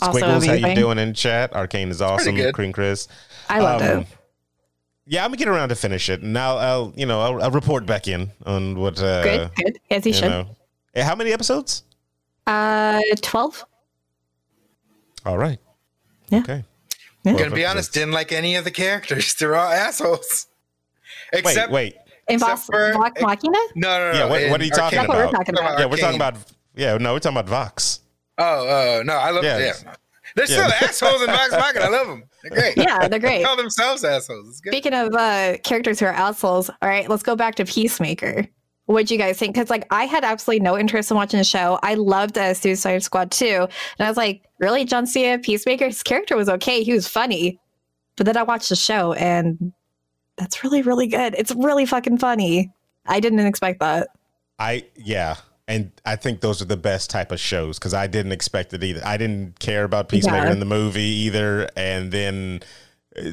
Also Squiggles, how you doing in chat? Arcane is awesome. good. Cream Chris. I loved Um, it. Yeah, I'm gonna get around to finish it, and I'll, I'll you know, I'll, I'll report back in on what. Uh, Good, good. As he You should. know. Eh, How many episodes? Uh, twelve. All right. Yeah. Okay. Yeah. Twelve Gonna be honest, didn't like any of the characters. They're all assholes. Wait, Except wait. In Except Vox, for- Vox Machina. no, no, no. Yeah, what- what are you talking That's what we're about? talking about. Yeah, we're talking about. Yeah, no, we're talking about Vox. Oh, oh no, I love Yeah. yeah. They're Yeah. still assholes in Vox Machina. I love them. They're great. Yeah, they're They great. call themselves assholes. It's good. Speaking of uh, characters who are assholes, all right, let's go back to Peacemaker. What'd you guys think? Because like I had absolutely no interest in watching the show. I loved uh, Suicide Squad too, and I was like, really, John Cena, Peacemaker? His character was okay. He was funny, but then I watched the show, and that's really, really good. It's really fucking funny. I didn't expect that. I yeah, and I think those are the best type of shows because I didn't expect it either. I didn't care about Peacemaker Yeah. in the movie either, and then uh,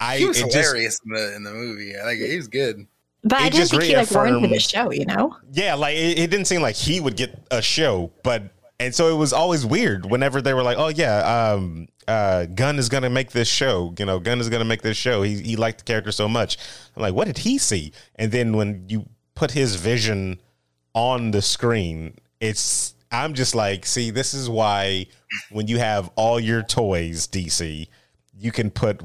I he was it just- hilarious in the in the movie. Like he was good. But I didn't just think he like warranted the show. You know? yeah, like it, it didn't seem like he would get a show, but and so it was always weird whenever they were like, "Oh yeah, um, uh, Gunn is gonna make this show." You know, Gunn is gonna make this show. He he liked the character so much. I'm like, what did he see? And then when you put his vision on the screen, it's I'm just like, see, this is why when you have all your toys, DC, you can put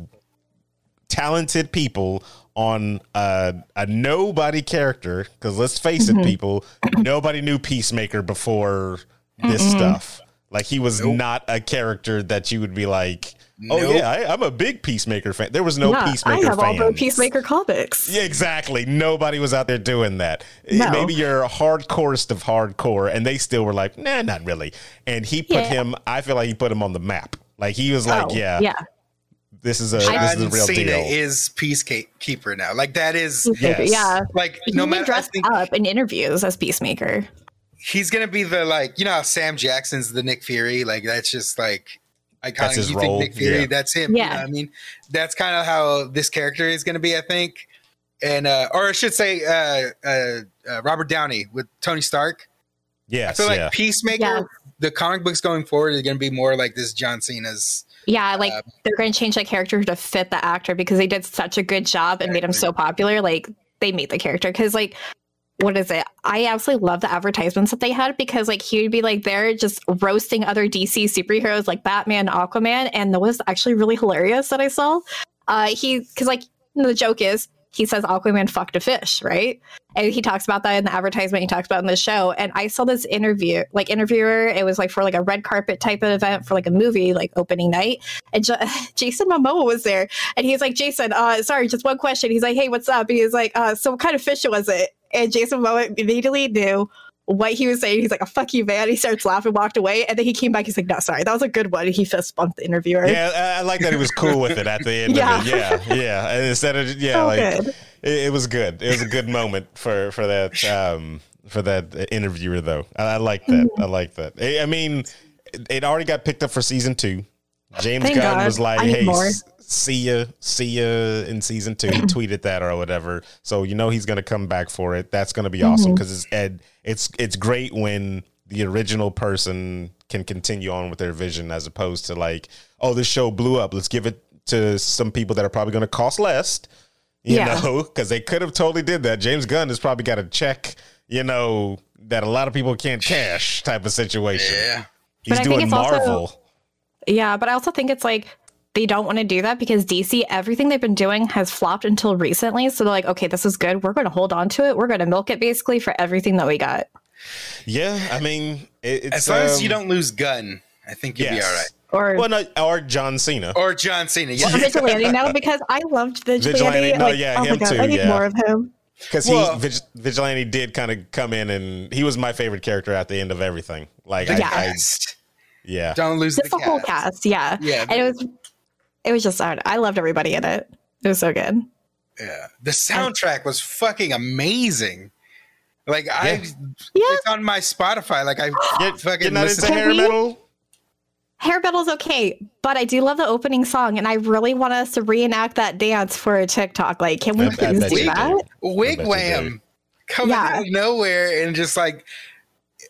talented people on a, a nobody character. Because let's face it, mm-hmm. people, nobody knew Peacemaker before this stuff. Like he was not a character that you would be like, oh Nope. yeah, I, I'm a big Peacemaker fan. There was no yeah, I Peacemaker have all the. Peacemaker comics. Yeah, exactly. Nobody was out there doing that. No. Maybe you're hardcorest of hardcore, and they still were like, nah, not really. And he put Yeah. him. I feel like he put him on the map. Like he was like, Oh, yeah, yeah. This is a this John is the real Cena deal. is peacekeeper now. Like that is Yes. Yeah. like He no no matter. Dressed think up in interviews as Peacemaker. he's gonna be the like you know Sam Jackson's the Nick Fury. Like that's just like iconic. That's his you role, think Nick Fury? yeah. That's him. You Yeah. know I mean, that's kind of how this character is gonna be. I think, and uh or I should say, uh, uh, uh Robert Downey with Tony Stark. I yes, feel like yeah. Peacemaker. Yeah. The comic books going forward are going to be more like this John Cena's. Yeah, like Um, they're going to change the character to fit the actor because they did such a good job and made him so popular. Like they made the character because like what is it? I absolutely love the advertisements that they had because like he would be like there just roasting other DC superheroes like Batman, Aquaman, and that was actually really hilarious that I saw. Uh, he because like the joke is he says Aquaman fucked a fish, right? And he talks about that in the advertisement. He talks about in the show. And I saw this interview, like interviewer. It was like for like a red carpet type of event for like a movie, like opening night. And J- Jason Momoa was there, and he's like, Jason, uh, sorry, just one question. He's like, Hey, what's up? And he's like, uh, so what kind of fish was it? And Jason Momoa immediately knew what he was saying. He's like, "A fuck you, man." He starts laughing, walked away, and then he came back. He's like, "No, sorry, that was a good one." And he fist bumped the interviewer. Yeah, I, like that he was cool with it at the end Yeah. of it. Yeah, yeah. And instead of yeah, So like it, it was good. It was a good moment for for that um for that interviewer though. I, I like that. Mm-hmm. I like that. I I mean, it, already got picked up for season two. James Thank Gunn God. was like, "Hey, more." S- see ya, see ya in season two. He tweeted that or whatever, so you know he's gonna come back for it. That's gonna be Mm-hmm. awesome because it's Ed. It's it's great when the original person can continue on with their vision as opposed to like, oh, this show blew up. Let's give it to some people that are probably going to cost less. You Yeah. know, because they could have totally did that. James Gunn has probably got a check, you know, that a lot of people can't cash type of situation. Yeah. He's But I think doing it's also- Marvel. Yeah, but I also think it's like they don't want to do that because DC, everything they've been doing has flopped until recently. So they're like, okay, this is good. We're going to hold on to it. We're going to milk it basically for everything that we got. yeah, I mean, it, it's As long as you um, don't lose Gunn, I think you'll be all right. Or Well, no, or John Cena. Or John Cena. Yeah. Vigilante now because I loved Vigilante. Vigilante, no, like, yeah, oh him my God, too, I need yeah. more of him. Because Well- he Vig- Vigilante did kind of come in and he was my favorite character at the end of everything. Like, The I, I, yeah. Don't lose Just the, the whole cast. cast, yeah. Yeah. And it was, it was just, I, I loved everybody in it. It was so good. Yeah. The soundtrack was fucking amazing. Like I Yeah. Yeah. it's on my Spotify. Like I You're, fucking you're not into listen- Can hair we- metal? Hair metal's okay, but I do love the opening song, and I really want us to reenact that dance for a TikTok. Like, can we I- I please bet do that? do. I bet Wig you Wham coming Yeah. out of nowhere and just like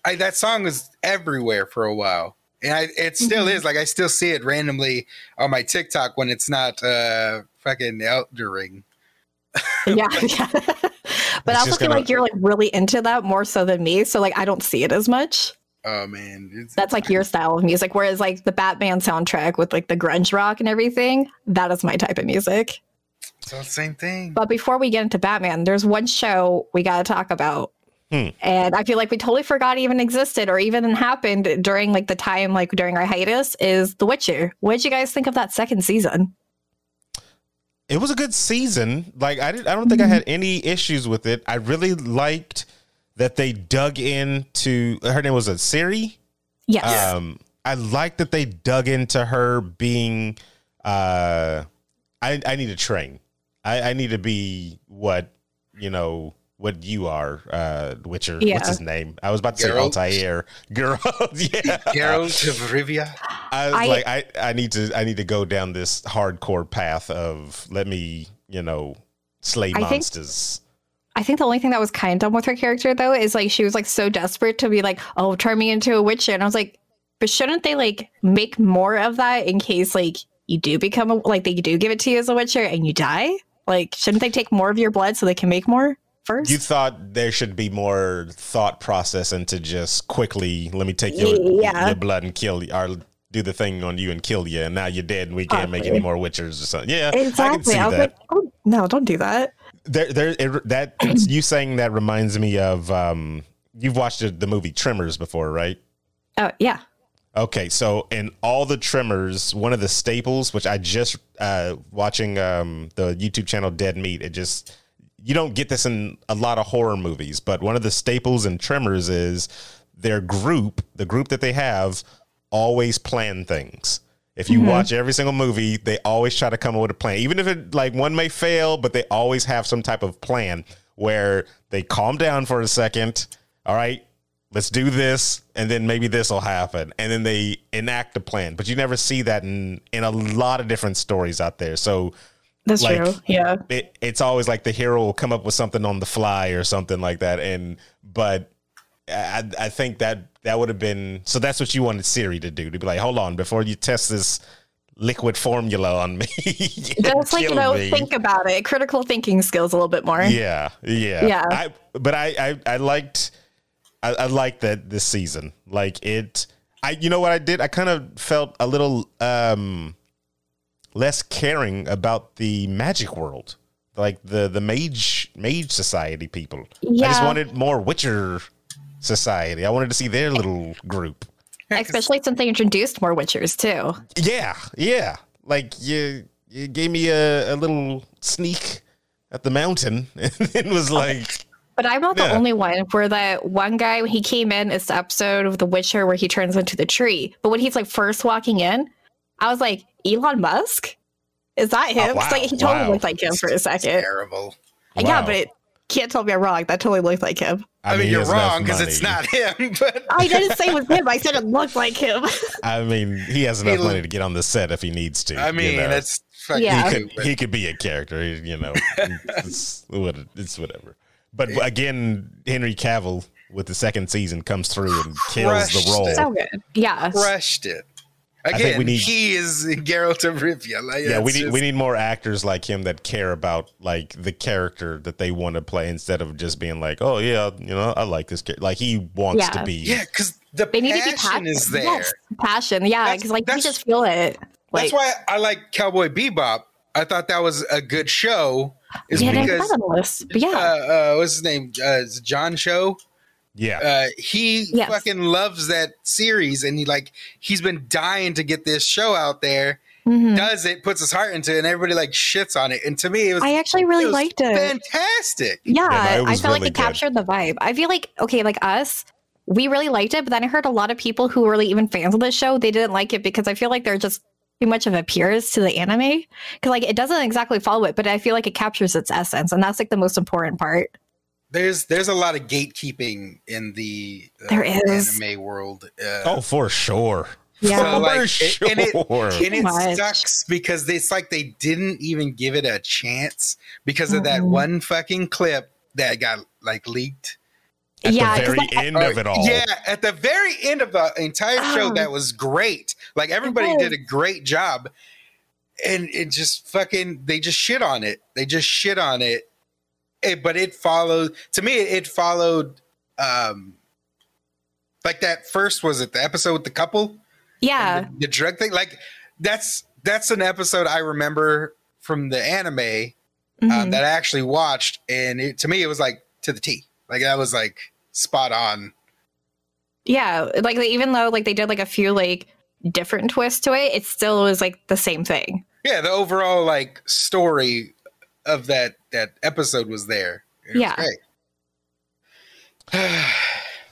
I, that song was everywhere for a while. And I, it still Mhm. is like I still see it randomly on my TikTok when it's not uh fucking Elden Ring. yeah, yeah. but I also feel gonna- like you're like really into that more so than me. So like I don't see it as much. Oh man, it's, That's like your style of music. Whereas like the Batman soundtrack with like the grunge rock and everything, that is my type of music. it's all the same thing. But before we get into Batman, there's one show we got to talk about. Hmm. And I feel like we totally forgot even existed or even happened during like the time like during our hiatus is The Witcher. What did you guys think of that second season? It was a good season. Like I did, I don't think I had any issues with it. I really liked that they dug into her name was a Ciri. Yes. Um, I like that they dug into her being. Uh, I I need to train. I, I need to be what you know what you are, uh, Witcher. Yeah. What's his name? I was about to say Geralt? Altair. Geralt. yeah. Geralt of Rivia. I was I- like, I, I need to I need to go down this hardcore path of let me, you know, slay I monsters. I I think the only thing that was kind of dumb with her character though is like she was like so desperate to be like, oh, turn me into a witcher. And I was like, but shouldn't they like make more of that in case like you do become a like they do give it to you as a witcher and you die? Like, shouldn't they take more of your blood so they can make more first? You thought there should be more thought process into just quickly, let me take your, Yeah. your blood and kill you, or do the thing on you and kill you, and now you're dead, and we can't make any more witchers or something. Yeah, I can exactly. see I, was that. like, oh, no, don't do that. there, there, it, that you saying that reminds me of um, you've watched the, the movie Tremors before, right? Oh yeah. Okay, so in all the Tremors, one of the staples, which I just uh, watching um, the YouTube channel Dead Meat, it just you don't get this in a lot of horror movies, but one of the staples in Tremors is their group, the group that they have, always plan things. If you mm-hmm. watch every single movie, they always try to come up with a plan, even if it like one may fail, but they always have some type of plan where they calm down for a second. All right, let's do this, and then maybe this will happen, and then they enact a plan. But you never see that in in a lot of different stories out there. So That's Like- true. Yeah. it, it's always like the hero will come up with something on the fly or something like that. And but I, I think that that would have been so. That's what you wanted Ciri to do to be like, hold on, before you test this liquid formula on me, Just like you know, me." think about it. Critical thinking skills a little bit more. Yeah, yeah, Yeah. I, but I, I, I liked, I, I liked that this season. Like it, I, you know what I did? I kind of felt a little um less caring about the magic world, like the the mage mage society people. Yeah. I just wanted more Witcher society. I wanted to see their little group. Especially since they introduced more witchers too. Yeah, yeah. Like you, you gave me a, a little sneak at the mountain, and it was like. But I'm not the Yeah. only one where that one guy when he came in, it's the episode of The Witcher where he turns into the tree. But when he's like first walking in, I was like, Elon Musk? Is that oh, him? Oh, wow. like he totally Wow. looked like him for a second. Terrible. Yeah, Wow. but can't tell me I'm wrong. That totally looked like him. I, mean, he you're wrong because it's not him. But I didn't say it was him. I said it looked like him. I mean, he has enough He- money to get on the set if he needs to. I you mean, know. that's fucking Yeah. he could he could be a character. he- You know, it's, what- it's whatever. But again, Henry Cavill with the second season comes through and kills Crushed the role. it. so good. Yeah. crushed it. Think Again, we need- he is Geralt of Rivia. Like, Yeah, we need just- we need more actors like him that care about like the character that they want to play instead of just being like, oh yeah, you know, I like this character. Like he wants to be. Yeah, because the They need to be passion passionate. is there. Yes, passion. Yeah, because like you just feel it. Like, That's why I like Cowboy Bebop. I thought that was a good show. Is yeah, I didn't because that on the list. But uh, yeah, uh, what's his name? Uh, John Cho. Yeah. Uh, he Yes. fucking loves that series, and he like he's been dying to get this show out there. Mhm. Does it? Puts his heart into it, and everybody like shits on it. And to me, it was I actually really it liked it. Fantastic. Yeah, Yeah, I was felt like it good. captured the vibe. I feel like okay, like us, we really liked it, but then I heard a lot of people who were like even fans of the show, they didn't like it because I feel like they're just too much of a peers to the anime. Because like it doesn't exactly follow it, but I feel like it captures its essence, and that's like the most important part. There's there's a lot of gatekeeping in the uh, There is. anime world. Uh, oh, for sure. Yeah. So, For like, it- sure. and it- and it much. sucks because it's like they didn't even give it a chance because of that Mhm. one fucking clip that got like leaked. At yeah, the 'cause, very like, end of it all. Yeah, at the very end of the entire show, Oh. that was great. Like everybody was. did a great job, and it just fucking they just shit on it. They just shit on it. It- but it followed to me. It followed, um, like that first was it the episode with the couple yeah, the, the drug thing. Like that's that's an episode I remember from the anime um, mhm. that I actually watched, and it, to me it was like to the T. Like that was like spot on. yeah. Like they- even though like they did like a few like different twists to it, it still was like the same thing. Yeah, the overall like story of that that episode was there. It was Yeah. great.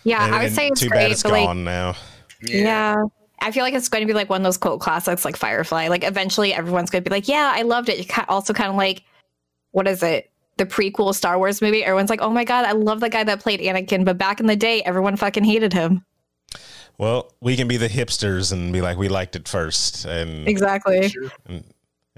Yeah, And- I would and say it's too great, bad it's but like gone now. Yeah. I feel like it's going to be like one of those cult classics like Firefly. Like eventually everyone's going to be like, yeah, I loved it. It Also kind of like, what is it? The prequel Star Wars movie. Everyone's like, oh my God, I love the guy that played Anakin. But back in the day, everyone fucking hated him. Well, we can be the hipsters and be like, we liked it first, and Exactly. And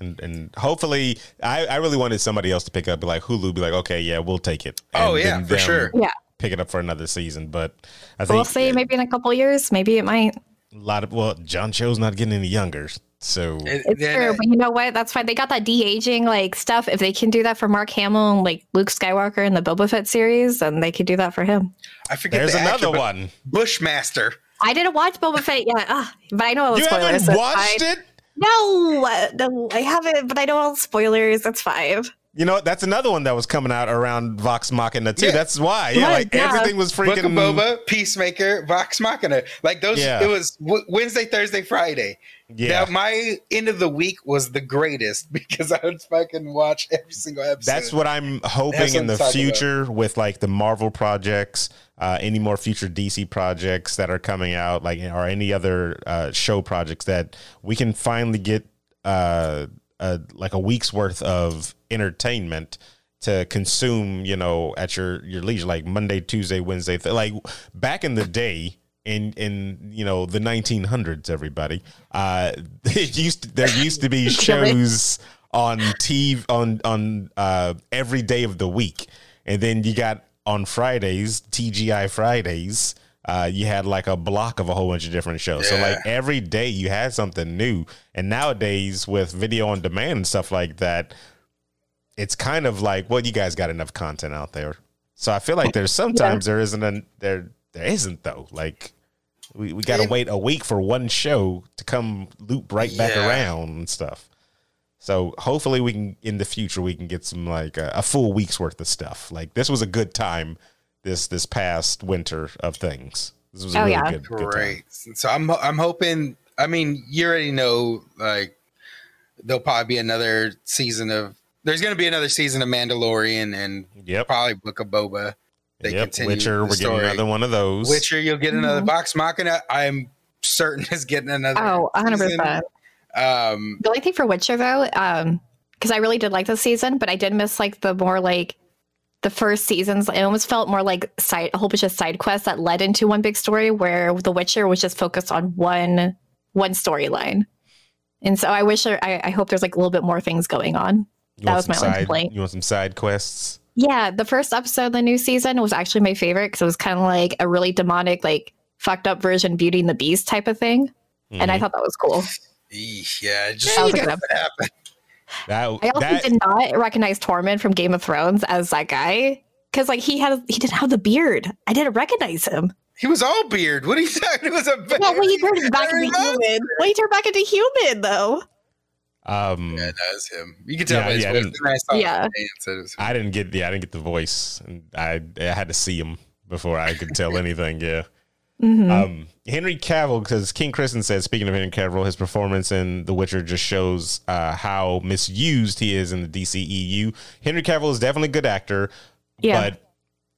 And and hopefully, I, I really wanted somebody else to pick up, like Hulu, be like, okay, yeah, we'll take it. Oh, yeah, for sure. Yeah. Pick it up for another season, but I think We'll see. Maybe in a couple years, maybe it might. a lot of well, John Cho's not getting any younger, so It's then, true, but you know what? That's fine. They got that de aging like stuff. If they can do that for Mark Hamill and like Luke Skywalker in the Boba Fett series, then they could do that for him. I forget there's the another actor, one. Bushmaster. I didn't watch Boba Fett yet, ah, but I know all the You spoilers. haven't watched fine. it? No, uh, no, I haven't, but I know all the spoilers. That's five. You know what? That's another one that was coming out around Vox Machina too. Yeah. That's why. Yeah, Right, like yeah. everything was Book freaking. of Boba, Peacemaker, Vox Machina. Like those, Yeah. it was w- Wednesday, Thursday, Friday. Yeah, Now, my end of the week was the greatest because I would fucking watch every single episode. that's what I'm Have hoping in the to talk about. future with like the Marvel projects, uh, any more future DC projects that are coming out, like or any other uh, show projects that we can finally get uh, uh, like a week's worth of entertainment to consume, you know, at your your leisure, like Monday, Tuesday, Wednesday, th- like back in the day. In in you know the 1900s, everybody, uh, it used to, there used to be shows on TV on on uh, every day of the week, and then you got on Fridays TGI Fridays. Uh, you had like a block of a whole bunch of different shows. So like every day you had something new. And nowadays with video on demand and stuff like that, it's kind of like, well, you guys got enough content out there. So I feel like there's sometimes there isn't a there there isn't though. Like we, we gotta It- wait a week for one show to come loop right back Yeah. around and stuff. So hopefully we can in the future we can get some like a, a full week's worth of stuff. Like this was a good time this this past winter of things. This was a Oh, really yeah. good, good time. great. So I'm I'm hoping. I mean, you already know, like there'll probably be another season of. There's going to be another season of Mandalorian and Yep. probably Book of Boba. They Yep. continue Witcher, the we're getting another one of those. Witcher, you'll get another Mhm. Vox Machina. I'm certain is getting another. Oh, 100 season. percent. Um, The only thing for Witcher though, um, because I really did like this season, but I did miss like the more like the first seasons. It almost felt more like side a whole bunch of side quests that led into one big story, where The Witcher was just focused on one one storyline. And so I wish I, I hope there's like a little bit more things going on. You that was my side, complaint. You want some side quests? Yeah, the first episode of the new season was actually my favorite because it was kind of like a really demonic, like fucked up version Beauty and the Beast type of thing, and I Mhm. thought that was cool. Eesh, yeah, it just That was a what happened. that, I also that did not recognize Tormund from Game of Thrones as that guy because like he had he didn't have the beard. I didn't recognize him. He was all beard. What are you talking? It was a beard. Well, when he turned back into much. human, when he turned back into human though. um Yeah, that's him. You can tell Yeah, by his yeah, I didn't- And I Yeah. the dance, I didn't get yeah, I didn't get the voice. I I had to see him before I could tell anything, yeah. Mhm. Um, Henry Cavill, because King Kristen said, speaking of Henry Cavill, his performance in The Witcher just shows uh, how misused he is in the DCEU. Henry Cavill is definitely a good actor, yeah, but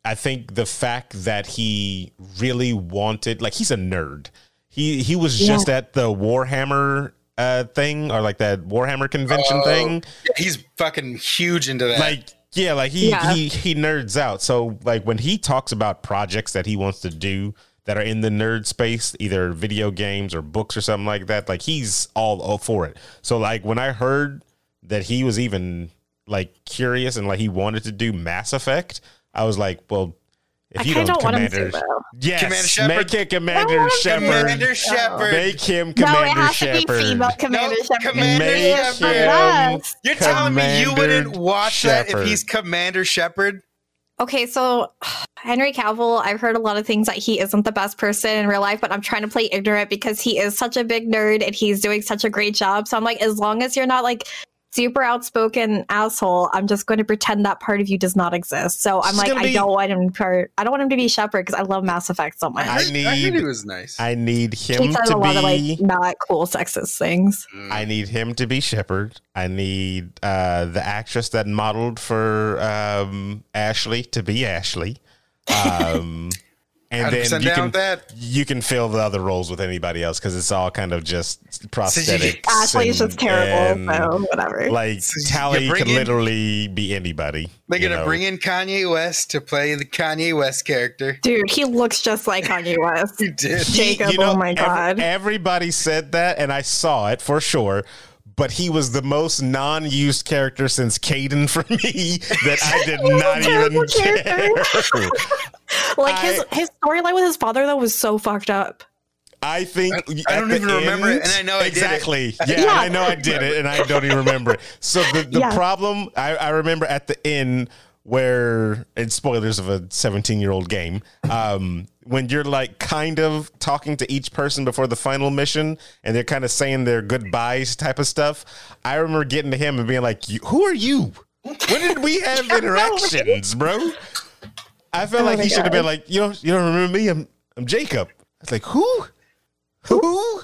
I think the fact that he really wanted, like, he's a nerd. He he was Yeah. just at the Warhammer uh, thing or like that Warhammer convention Oh, thing He's fucking huge into that. like yeah like he Yeah. he he nerds out so like when he talks about projects that he wants to do that are in the nerd space either video games or books or something like that like he's all, all for it so like when i heard that he was even like curious and like he wanted to do mass effect i was like well if I you don't don't want him to commander yes Commander Shepard. make it commander want shepard Commander Shepard. make him Commander No, it has to be female Commander No, Shepard. Commander Make Shepard. him You're telling me you wouldn't watch that if he's Commander Shepard? Okay, so Henry Cavill, I've heard a lot of things that he isn't the best person in real life, but I'm trying to play ignorant because he is such a big nerd and he's doing such a great job. So I'm like, as long as you're not like super outspoken asshole, I'm just going to pretend that part of you does not exist. So I'm It's like, I be- don't want him to. I don't want him to be Shepard because I love Mass Effect so much. I I heard need- he was nice. i need he him says to a lot of be like not cool sexist things. Mm. I need him to be Shepard. I need uh, the actress that modeled for um, Ashley to be Ashley. Um, and then you down can with that. you can fill the other roles with anybody else because it's all kind of just prosthetics. Ashley's and- just terrible, and, so whatever. Like So you Tali could in- literally be anybody. They're gonna know? bring in Kanye West to play the Kanye West character. Dude, he looks just like Kanye West. He did. Jacob, oh my ev- God. everybody said that, and I saw it for sure. But he was the most non-used character since Kaidan for me that I did not even care. Like his I- his storyline with his father though was so fucked up. I think I- I don't the even remember it, and I know I did it. exactly. Yeah, Yeah. and I know I did it, and I don't even remember it. So the, the Yeah. problem I, I remember at the end where it's spoilers of a 17 year old game um when you're like kind of talking to each person before the final mission and they're kind of saying their goodbyes type of stuff i remember getting to him and being like who are you when did we have interactions bro i felt Oh like he should have been like you don't you don't remember me i'm i'm jacob i was like who who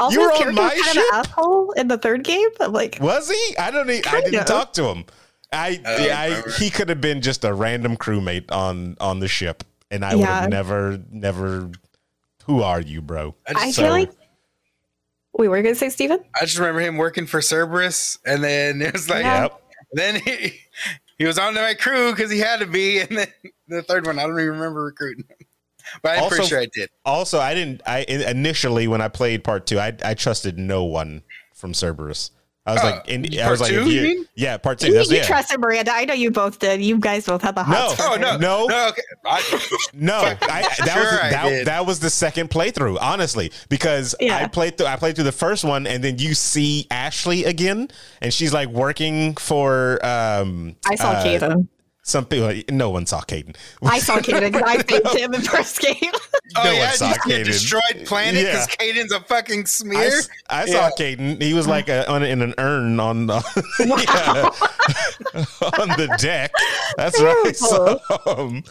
Also, You were on my was kind of ship? an asshole in the third game. I'm like, Was he? I don't. Need, I didn't of. talk to him. I, I I, he could have been just a random crewmate on on the ship, and I would Yeah. have never, never. Who are you, bro? I just, I So- feel like. Wait, were you gonna say Steven? I just remember him working for Cerberus, and then it was like, Yeah. Yep. then he he was on my crew because he had to be, and then the third one I don't even remember recruiting him, but I'm pretty Also- sure I did. Also, I didn't. I initially when I played part two, I I trusted no one from Cerberus. I was Uh, like, in, I was like, two, you you- mean? yeah, part two. You, That's you yeah. trusted Miranda. I know you both did. You guys both had the hot. No. start. Oh no, No. no, okay. I, No, I, that Sure was I that, that was the second playthrough, honestly, because I played through I played through the first one, and then you see Ashley again, and she's like working for um. I saw uh, Kaidan. Some people, no one saw Kaidan. I saw Kaidan because I saved him in first game. oh No yeah, one saw you Kaidan. destroyed planet because Yeah. Kaidan's a fucking I, smear. s- I saw Yeah. Kaidan. He was like a, on, in an urn on the, yeah, on the deck. That's right. So, um,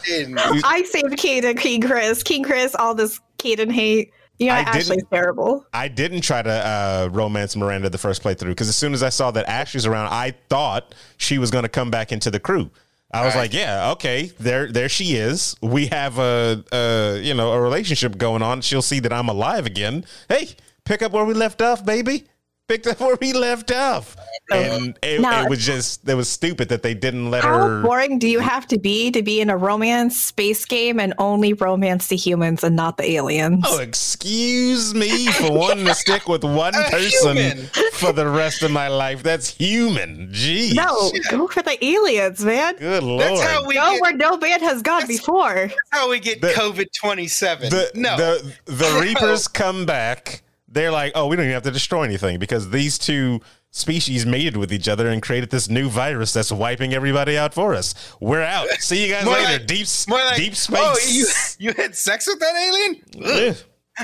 I saved Kaidan, King Chris, King Chris, all this Kaidan hate. You know, I Ashley's didn't- terrible. I didn't try to uh, romance Miranda the first playthrough because as soon as I saw that Ashley's around, I thought she was going to come back into the crew. I was Right. like, yeah, okay, there, there she is. We have a, a, you know, a relationship going on. She'll see that I'm alive again. Hey, pick up where we left off, baby. Picked up where we left off, and it, Now- it was just, it was stupid that they didn't let How her. How boring do you have to be to be in a romance space game and only romance the humans and not the aliens? Oh, excuse me for wanting to stick with one A person human. for the rest of my life. That's human. Jeez. no, go for the aliens, man. Good lord. That's how we Go get, where no man has gone before. that's how we get COVID twenty seven. the, No, the the Reapers come back. They're like, oh, we don't even have to destroy anything because these two species mated with each other and created this new virus that's wiping everybody out for us. We're out. See you guys More later. like- deep more like deep space. Oh, you you had sex with that alien? Ugh.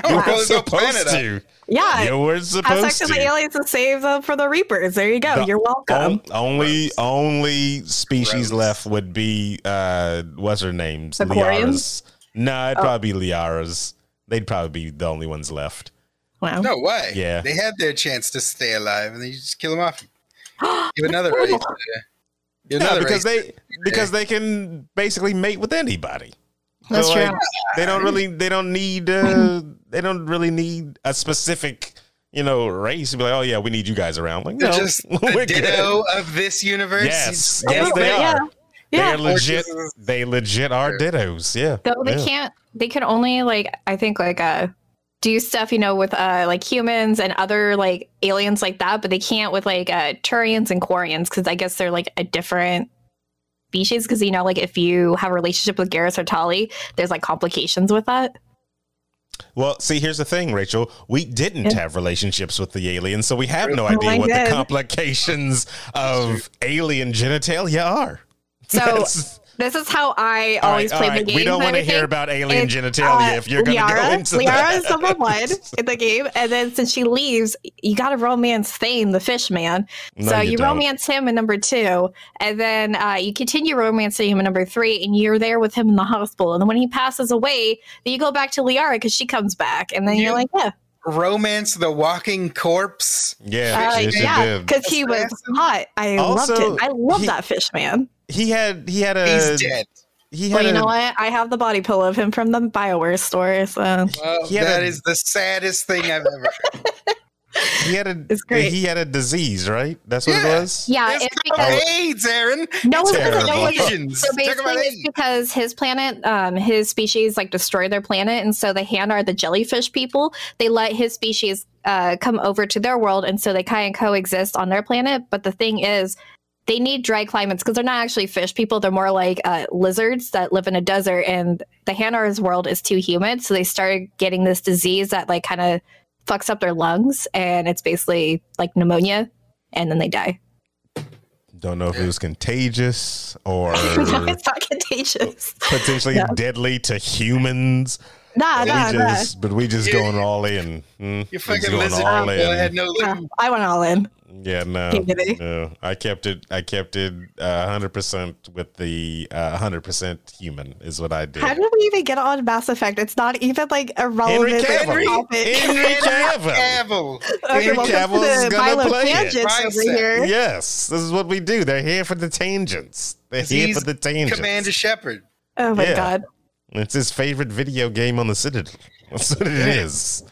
Oh, You well, were let's planet supposed to. Yeah. You were Have supposed sex with the aliens to save them for the Reapers. There you go. The You're welcome. on- only only species Gross. left would be uh what's her name's The Liara's. Quarians? No, it'd Oh. probably be Liara's. They'd probably be the only ones left. Wow. No way. Yeah. they had their chance to stay alive, and they just kill them off. Give another race. give No, another because race. they because they can basically mate with anybody. That's So, true. like, they don't really they don't need uh they don't really need a specific you know race to be like oh yeah we need you guys around like They're no just we're the good. ditto of this universe. Yes, You- yes, they yeah. are. Yeah. They're legit. They legit are dittos. Yeah. Though they Yeah. can't, they can only like I think like uh do stuff you know with uh like humans and other like aliens like that, but they can't with like uh Turians and Quarians because I guess they're like a different species. Because you know, like if you have a relationship with Garrus or Tali, there's like complications with that. Well, see, here's the thing, Rachel. We didn't Yeah. have relationships with the aliens, so we have no Oh, idea I what did. the complications of alien genitalia are. So That's- this is how I all always right, play all right. the game. We don't want to hear about alien It's, genitalia uh, if you're going to go Liara, into Liara that. is number one in the game, and then since she leaves, you got to romance Thane, the fish man. No, so you you, romance him in number two, and then uh, you continue romancing him in number three, and you're there with him in the hospital. And then when he passes away, then you go back to Liara because she comes back, and then You- you're like, yeah, Romance the walking corpse. Yeah, uh, yes, yeah, because he was hot. I Also, loved it. I love he- that fish man. He had he had a He's dead. he had Well, you a, know what? I have the body pillow of him from the Bioware store. So Well, He that a- is the saddest thing I've ever. heard. He had a It's great. he had a disease, right? That's what Yeah. it was. Yeah, It's it's because AIDS, Aaron. no, It's it's terrible. because, no, it's- so basically it's because his planet, um, his species like destroy their planet, and so the Han are the jellyfish people. They let his species uh, come over to their world, and so they kind of coexist on their planet. But the thing is, they need dry climates because they're not actually fish people. They're more like uh, lizards that live in a desert, and the Hanar's world is too humid, so they started getting this disease that like kind of fucks up their lungs, and it's basically like pneumonia, and then they die. Don't know if it was contagious or no, it's not contagious. potentially No. deadly to humans. Nah, we nah, nah. just, but we just You- going all in. Mm, You we just fucking going lizard all people had in. no Yeah. I went all in. Yeah, no, no. I kept it. I kept it hundred percent with the hundred percent human is what I did. How did we even get on Mass Effect? It's not even like a relevant Cavill. topic. Henry Cavill. Cavill. Okay, Henry welcome Cavill to is gonna Milo play it. over here. Yes, this is what we do. They're here for the tangents. They're here for the tangents. Commander Shepard. Oh my Yeah. god. It's his favorite video game on the Citadel. That's what it is.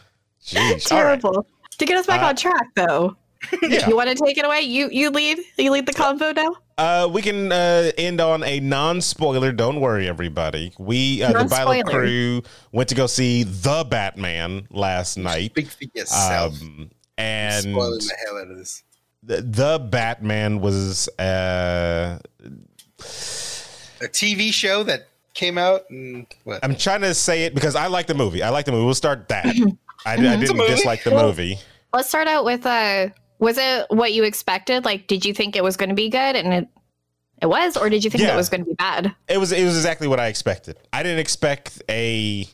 Jeez. All right. Terrible. To get us back Uh, on track though. Yeah. You want to take it away? You you lead. You lead the convo now. Uh, we can uh, end on a non-spoiler. Don't worry, everybody. We, uh, the Bylo crew, went to go see the Batman last night. Speak for yourself. Um, and Spoiling the hell out of this. the, the Batman was uh, A TV show that came out and what? I'm trying to say it because I like the movie. I like the movie. We'll start that. I, I didn't dislike the movie. Let's start out with uh was it what you expected? Like did you think it was going to be good and it it was or did you think Yeah. it was going to be bad? It was it was exactly what I expected. I didn't expect a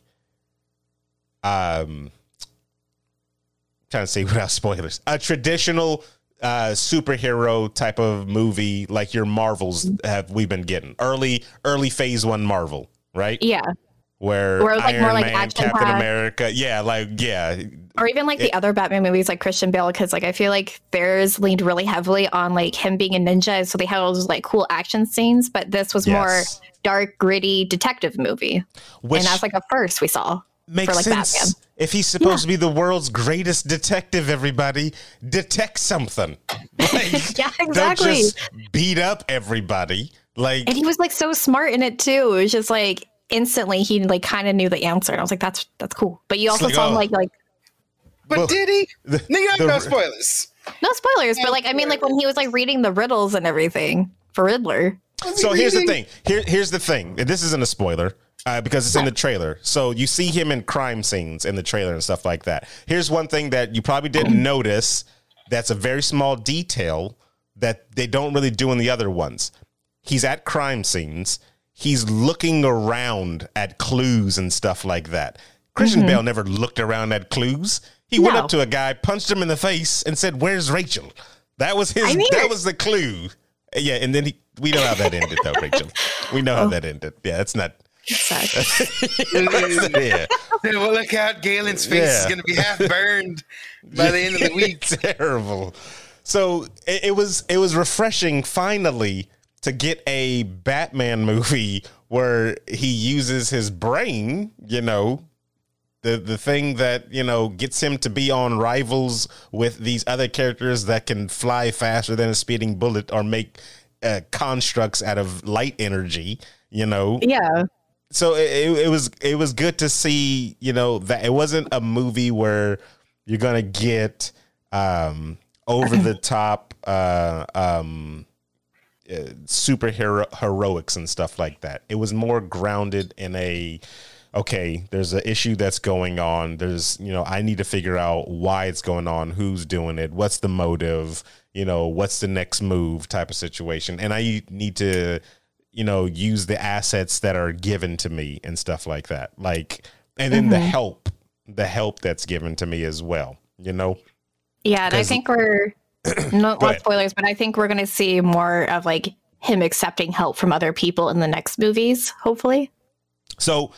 um trying to say without spoilers. A traditional uh superhero type of movie like your Marvels have we been getting. Early early phase 1 Marvel, right? Yeah. Where Where it was, like, Iron more, like, Man, action Captain. America, yeah, like yeah, or even like the other Batman movies like Christian Bale because like I feel like theirs leaned really heavily on like him being a ninja so they had all those like cool action scenes but this was more dark gritty detective movie which and that's like a first we saw makes like, sense. Batman. If he's supposed to be the world's greatest detective, everybody detect something. Like, yeah exactly just beat up everybody. Like and he was like so smart in it too it was just like instantly he like kind of knew the answer and I was like that's that's cool but you also like, saw him oh. like like But Well, did he? the- Nigga, the- no spoilers. no spoilers but like I mean like when he was like reading the riddles and everything for Riddler so here's the thing. Here, here's the thing. This isn't a spoiler uh, because it's in the trailer. So you see him in crime scenes in the trailer and stuff like that. Here's one thing that you probably didn't notice. That's a very small detail that they don't really do in the other ones. He's at crime scenes. He's looking around at clues and stuff like that. Christian Bale never looked around at clues. He went Mm-hmm. Up to a guy, punched him in the face, and said, "Where's Rachel?" That was his. I mean that was the clue. Yeah, and then he, we know how that ended, though, Rachel. We know Oh. how that ended. Yeah, it's not. Sad. yeah, well, look out. Galen's face is going to be half burned by the end of the week. terrible. So it, it was it was refreshing finally to get a Batman movie where he uses his brain. You know, the the thing that you know gets him to be on rivals with these other characters that can fly faster than a speeding bullet or make uh, constructs out of light energy. You know, yeah so it, it, it was it was good to see you know that it wasn't a movie where you're gonna get um over the top uh um uh, superhero heroics and stuff like that. It was more grounded in a okay there's an issue that's going on. There's you know i need to figure out why it's going on who's doing it what's the motive you know what's the next move type of situation. And i need to you know use the assets that are given to me and stuff like that. Like and then the help the help that's given to me as well you know? Yeah, and I 'Cause- think we're not, Go spoilers, but I think we're going to see more of like him accepting help from other people in the next movies. Hopefully, so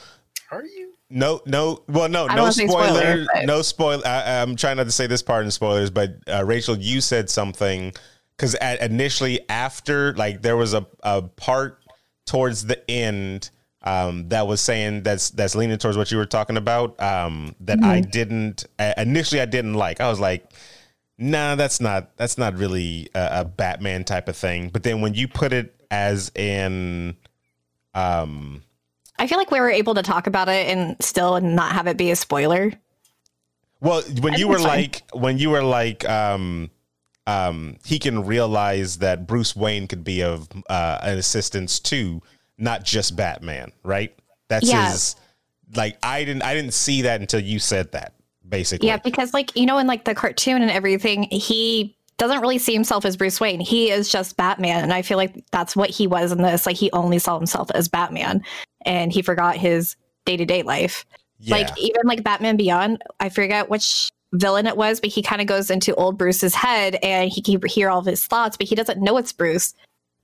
Are you? no no well no I no spoiler spoiler, but- no spoil I, i'm trying not to say this part in spoilers but uh, rachel you said something because initially after like there was a, a part towards the end um, that was saying that's that's leaning towards what you were talking about um, that I Mm-hmm. didn't uh, initially I didn't like. I was like, nah, that's not that's not really a, a Batman type of thing. But then when you put it as in, um, I feel like we were able to talk about it and still not have it be a spoiler. well, when I you were it's fine. like when you were like, um, um, he can realize that Bruce Wayne could be of uh, an assistance to not just Batman, right? That's Yeah. his. Like I didn't I didn't see that until you said that. Basically, Yeah, because like you know, in like the cartoon and everything, he doesn't really see himself as Bruce Wayne. He is just Batman, and I feel like that's what he was in this. Like he only saw himself as Batman, and he forgot his day to day life. yeah. Like even like Batman Beyond, I forget which villain it was, but he kind of goes into old Bruce's head, and he can hear all of his thoughts, but he doesn't know it's Bruce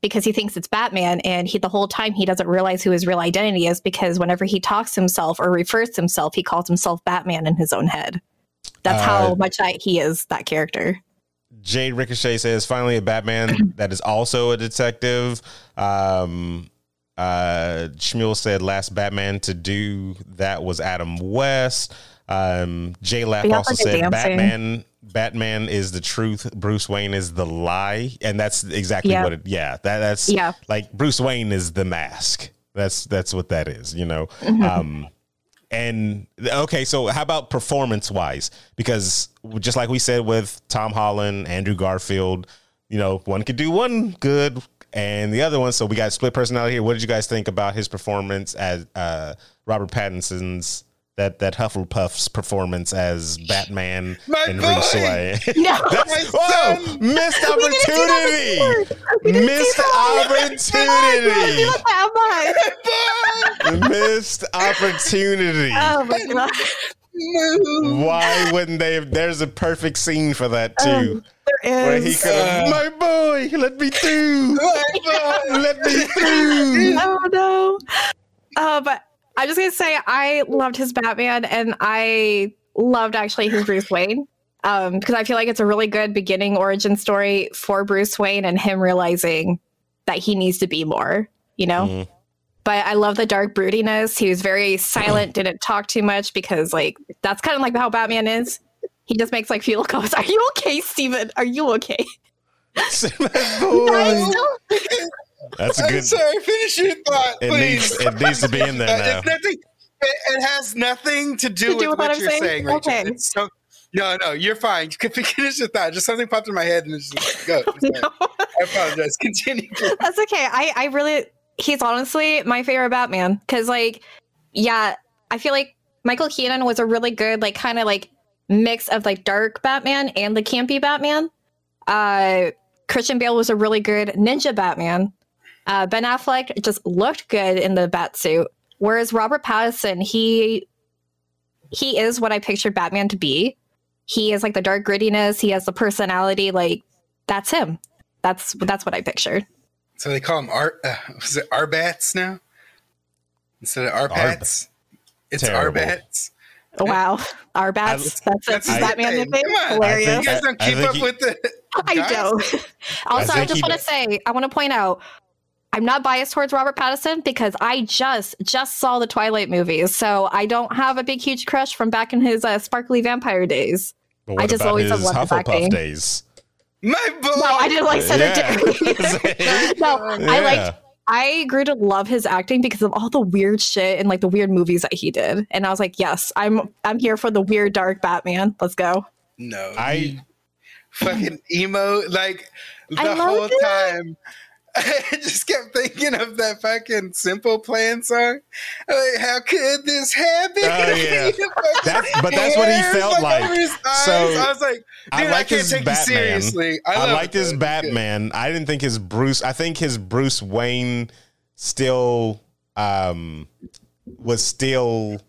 because he thinks it's Batman, and he the whole time he doesn't realize who his real identity is because whenever he talks to himself or refers to himself, he calls himself Batman in his own head. That's Uh, how much I, he is that character. Jade Ricochet says finally a Batman that is also a detective. Um, uh, Shmuel said last Batman to do that was Adam West. Um, J Lap also said dancing. Batman. Batman is the truth. Bruce Wayne is the lie, and that's exactly Yeah. what it. Yeah, that, that's Yeah. like Bruce Wayne is the mask. That's that's what that is. You know. Mm-hmm. Um, and okay, so how about performance wise? Because just like we said with Tom Holland, Andrew Garfield, you know, one could do one good and the other one. So we got split personality here. What did you guys think about his performance as uh, Robert Pattinson's that that Hufflepuff's performance as Batman My and boy! Bruce Wayne? No. That's, My whoa, son! missed We didn't see opportunity. We Missed opportunity. Missed opportunity. Oh my god! Why wouldn't they? Have, there's a perfect scene for that too, Um, there where he is. could have. Uh, My boy, let me through. My boy. Let me through. oh no. Uh, but I'm just gonna say I loved his Batman and I loved actually his Bruce Wayne. Um, because I feel like it's a really good beginning origin story for Bruce Wayne and him realizing that he needs to be more, you know? Mhm. But I love the dark broodiness. He was very silent, didn't talk too much because like that's kind of like how Batman is. He just makes like feel comments. Are you okay, Steven? Are you okay? My boy. That's a I'm good. sorry. Finish your thought, It please. needs. It needs to be in there now. it's nothing. It, it has nothing to do To with do with what, what I'm you're saying? saying, Rachel. Okay. It's so, no, no, you're fine. You can finish your thought. Just something popped in my head and it's just go. It's. No. I apologize. Continue. That's okay. I, I really, he's honestly my favorite Batman. Cause, like, yeah, I feel like Michael Keaton was a really good, like, kind of like mix of like dark Batman and the campy Batman. Uh, Christian Bale was a really good ninja Batman. Uh, ben Affleck just looked good in the bat suit. Whereas Robert Pattinson, he he is what I pictured Batman to be. He is like the dark grittiness. He has the personality. Like that's him. That's that's what I pictured. So they call him Art. Uh, was it Arbats now instead of Arbats? It's Terrible. Arbats. Wow, our bats. That's That's that's his Batman nickname. nickname. Come on. Hilarious. You guys don't I- I keep up he- with the. I don't. also, I, think just want to say, I want to point out, I'm not biased towards Robert Pattinson because I just just saw the Twilight movies, so I don't have a big huge crush from back in his uh, sparkly vampire days. But I just about always his have loved his Hufflepuff acting. days? My boy. No, I didn't like Senator. Yeah. no, I Yeah. liked. I grew to love his acting because of all the weird shit and like the weird movies that he did, and I was like, yes, I'm I'm here for the weird dark Batman. Let's go. No, I- fucking emo like the I loved whole it. time. I just kept thinking of that fucking Simple Plan song. Like, how could this happen? Oh, yeah. That's- but that's what he felt like. So, I was like, dude, I I, like can't his take Batman. I, I liked his. Batman. I didn't think his Bruce. I think his Bruce Wayne still um was still.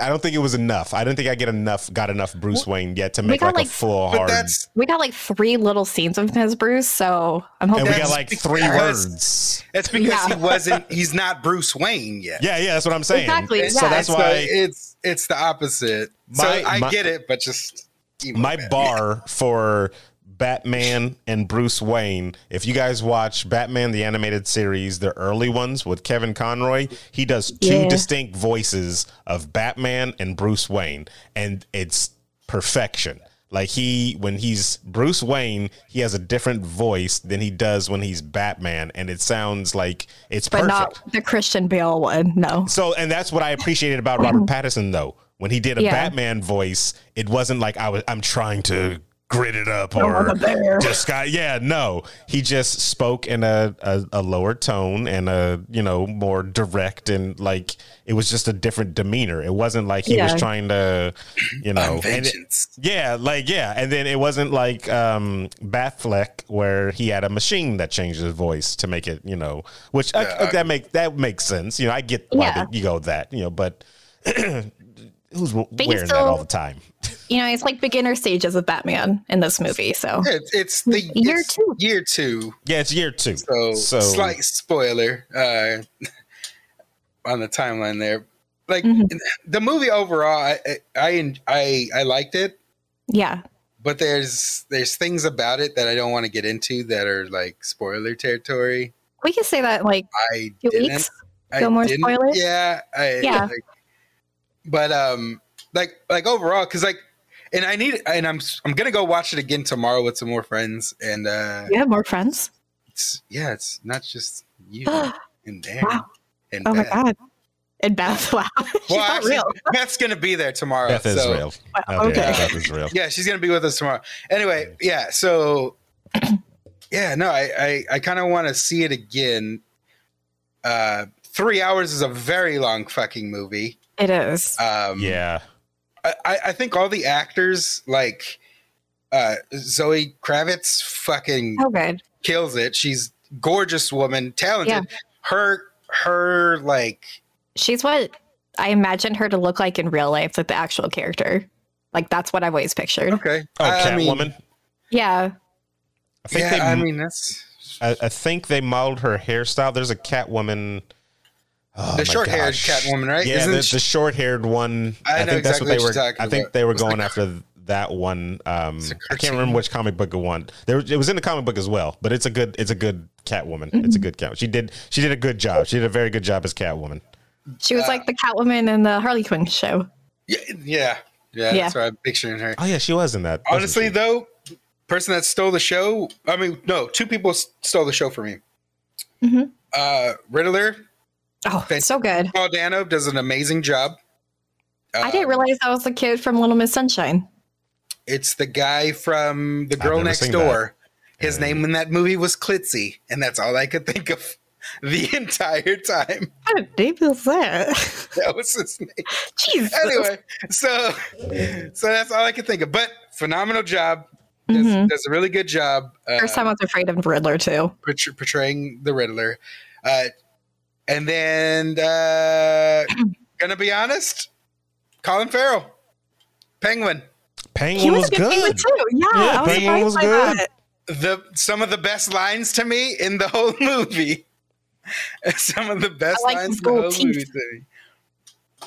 I don't think it was enough. I don't think I get enough. Got enough Bruce Wayne yet to make like, like- a full hard. that's We got like three little scenes of him as Bruce, so I'm And hoping. we got like three because- words. that's because Yeah. he wasn't. He's not Bruce Wayne yet. Yeah, yeah, that's what I'm saying. Exactly, So yeah. that's So why it's it's the opposite. My- so I my- get it, but just my Batman. bar for Batman and Bruce Wayne. If you guys watch Batman the animated series, the early ones with Kevin Conroy, he does two Yeah. distinct voices of Batman and Bruce Wayne, and it's perfection. Like he when he's Bruce Wayne, he has a different voice than he does when he's Batman, and it sounds like it's but perfect. not the Christian Bale one. No. So, and that's what I appreciated about Robert Pattinson, though. When he did a Yeah. Batman voice, it wasn't like I was. I'm trying to grit it up I'm or a just got. Yeah, no. He just spoke in a, a a lower tone and a you know more direct and like it was just a different demeanor. It wasn't like he was trying to, you know, and it- yeah, like yeah, and then it wasn't like um Batfleck where he had a machine that changed his voice to make it, you know, which Yeah, I- that make that makes sense. You know, I get why Yeah. they- you go with that, you know, but who's w- But he's wearing that all the time? You know, it's like beginner stages of Batman in this movie. So It's, it's the Year it's two. Year two. Yeah, it's year two. So, So- slight spoiler uh, on the timeline there. Like Mhm. the movie overall, I, I I I liked it, yeah, but there's there's things about it that I don't want to get into that are like spoiler territory. we can say that like I two didn't. weeks. I Go more spoilers? Yeah, I, Yeah. like- but um, like like overall, because like, and I need, and I'm I'm gonna go watch it again tomorrow with some more friends, and uh, You have more friends. it's yeah, it's not just you oh in there. Wow. And my Beth. god. And Beth, wow. She's Well, not actually, real. Beth's gonna be there tomorrow. Beth is real. Wow, Okay, okay. Beth is real. Yeah, she's gonna be with us tomorrow. Anyway, yeah. So, yeah, no, I I, I kind of want to see it again. Uh, three hours is a very long fucking movie. It is. Um, Yeah, I, I I think all the actors like uh, Zoe Kravitz fucking So good. kills it. She's gorgeous woman, talented. Yeah. Her her like She's what I imagined her to look like in real life, like the actual character. Like that's what I've always pictured. okay. oh, I- I mean, Catwoman. Yeah. I think yeah, they. I mean that's I, I think they modeled her hairstyle. There's a Catwoman. Oh, the short-haired gosh. Catwoman, right? Yeah, Isn't the, the short-haired one. I know think that's what they what were. I think about. they were going like- after that one. Um, It's a I can't remember which comic book it won. There, it was in the comic book as well, but it's a good. It's a good Catwoman. It's a good Cat. She did. She did a good job. She did a very good job as Catwoman. She was Uh, like the Catwoman in the Harley Quinn show. yeah, yeah, yeah, Yeah. That's what I'm picturing her. Oh yeah, she was in that. Honestly, she? though, person that stole the show. I mean, no, two people stole the show for me. Mhm. Uh, Riddler, Oh, Fan- so good. Paul Dano does an amazing job. I didn't Um, realize that was the kid from Little Miss Sunshine. It's the guy from The Girl Next seen Door. His Uh, name in that movie was Klitzy, and that's all I could think of the entire time. What name is that? That was his name. Jesus. Anyway, so so that's all I could think of. But phenomenal job. Does, Mhm. does a really good job. Uh, First time I was afraid of Riddler too. portray- portraying the Riddler. Uh, and then, uh, gonna be honest, Colin Farrell, Penguin. Penguin He was, was a good, Penguin too. Yeah, Yeah, I was Penguin was good. that. The some of the best lines to me in the whole movie. some of the best like lines his in the whole gold movie to me.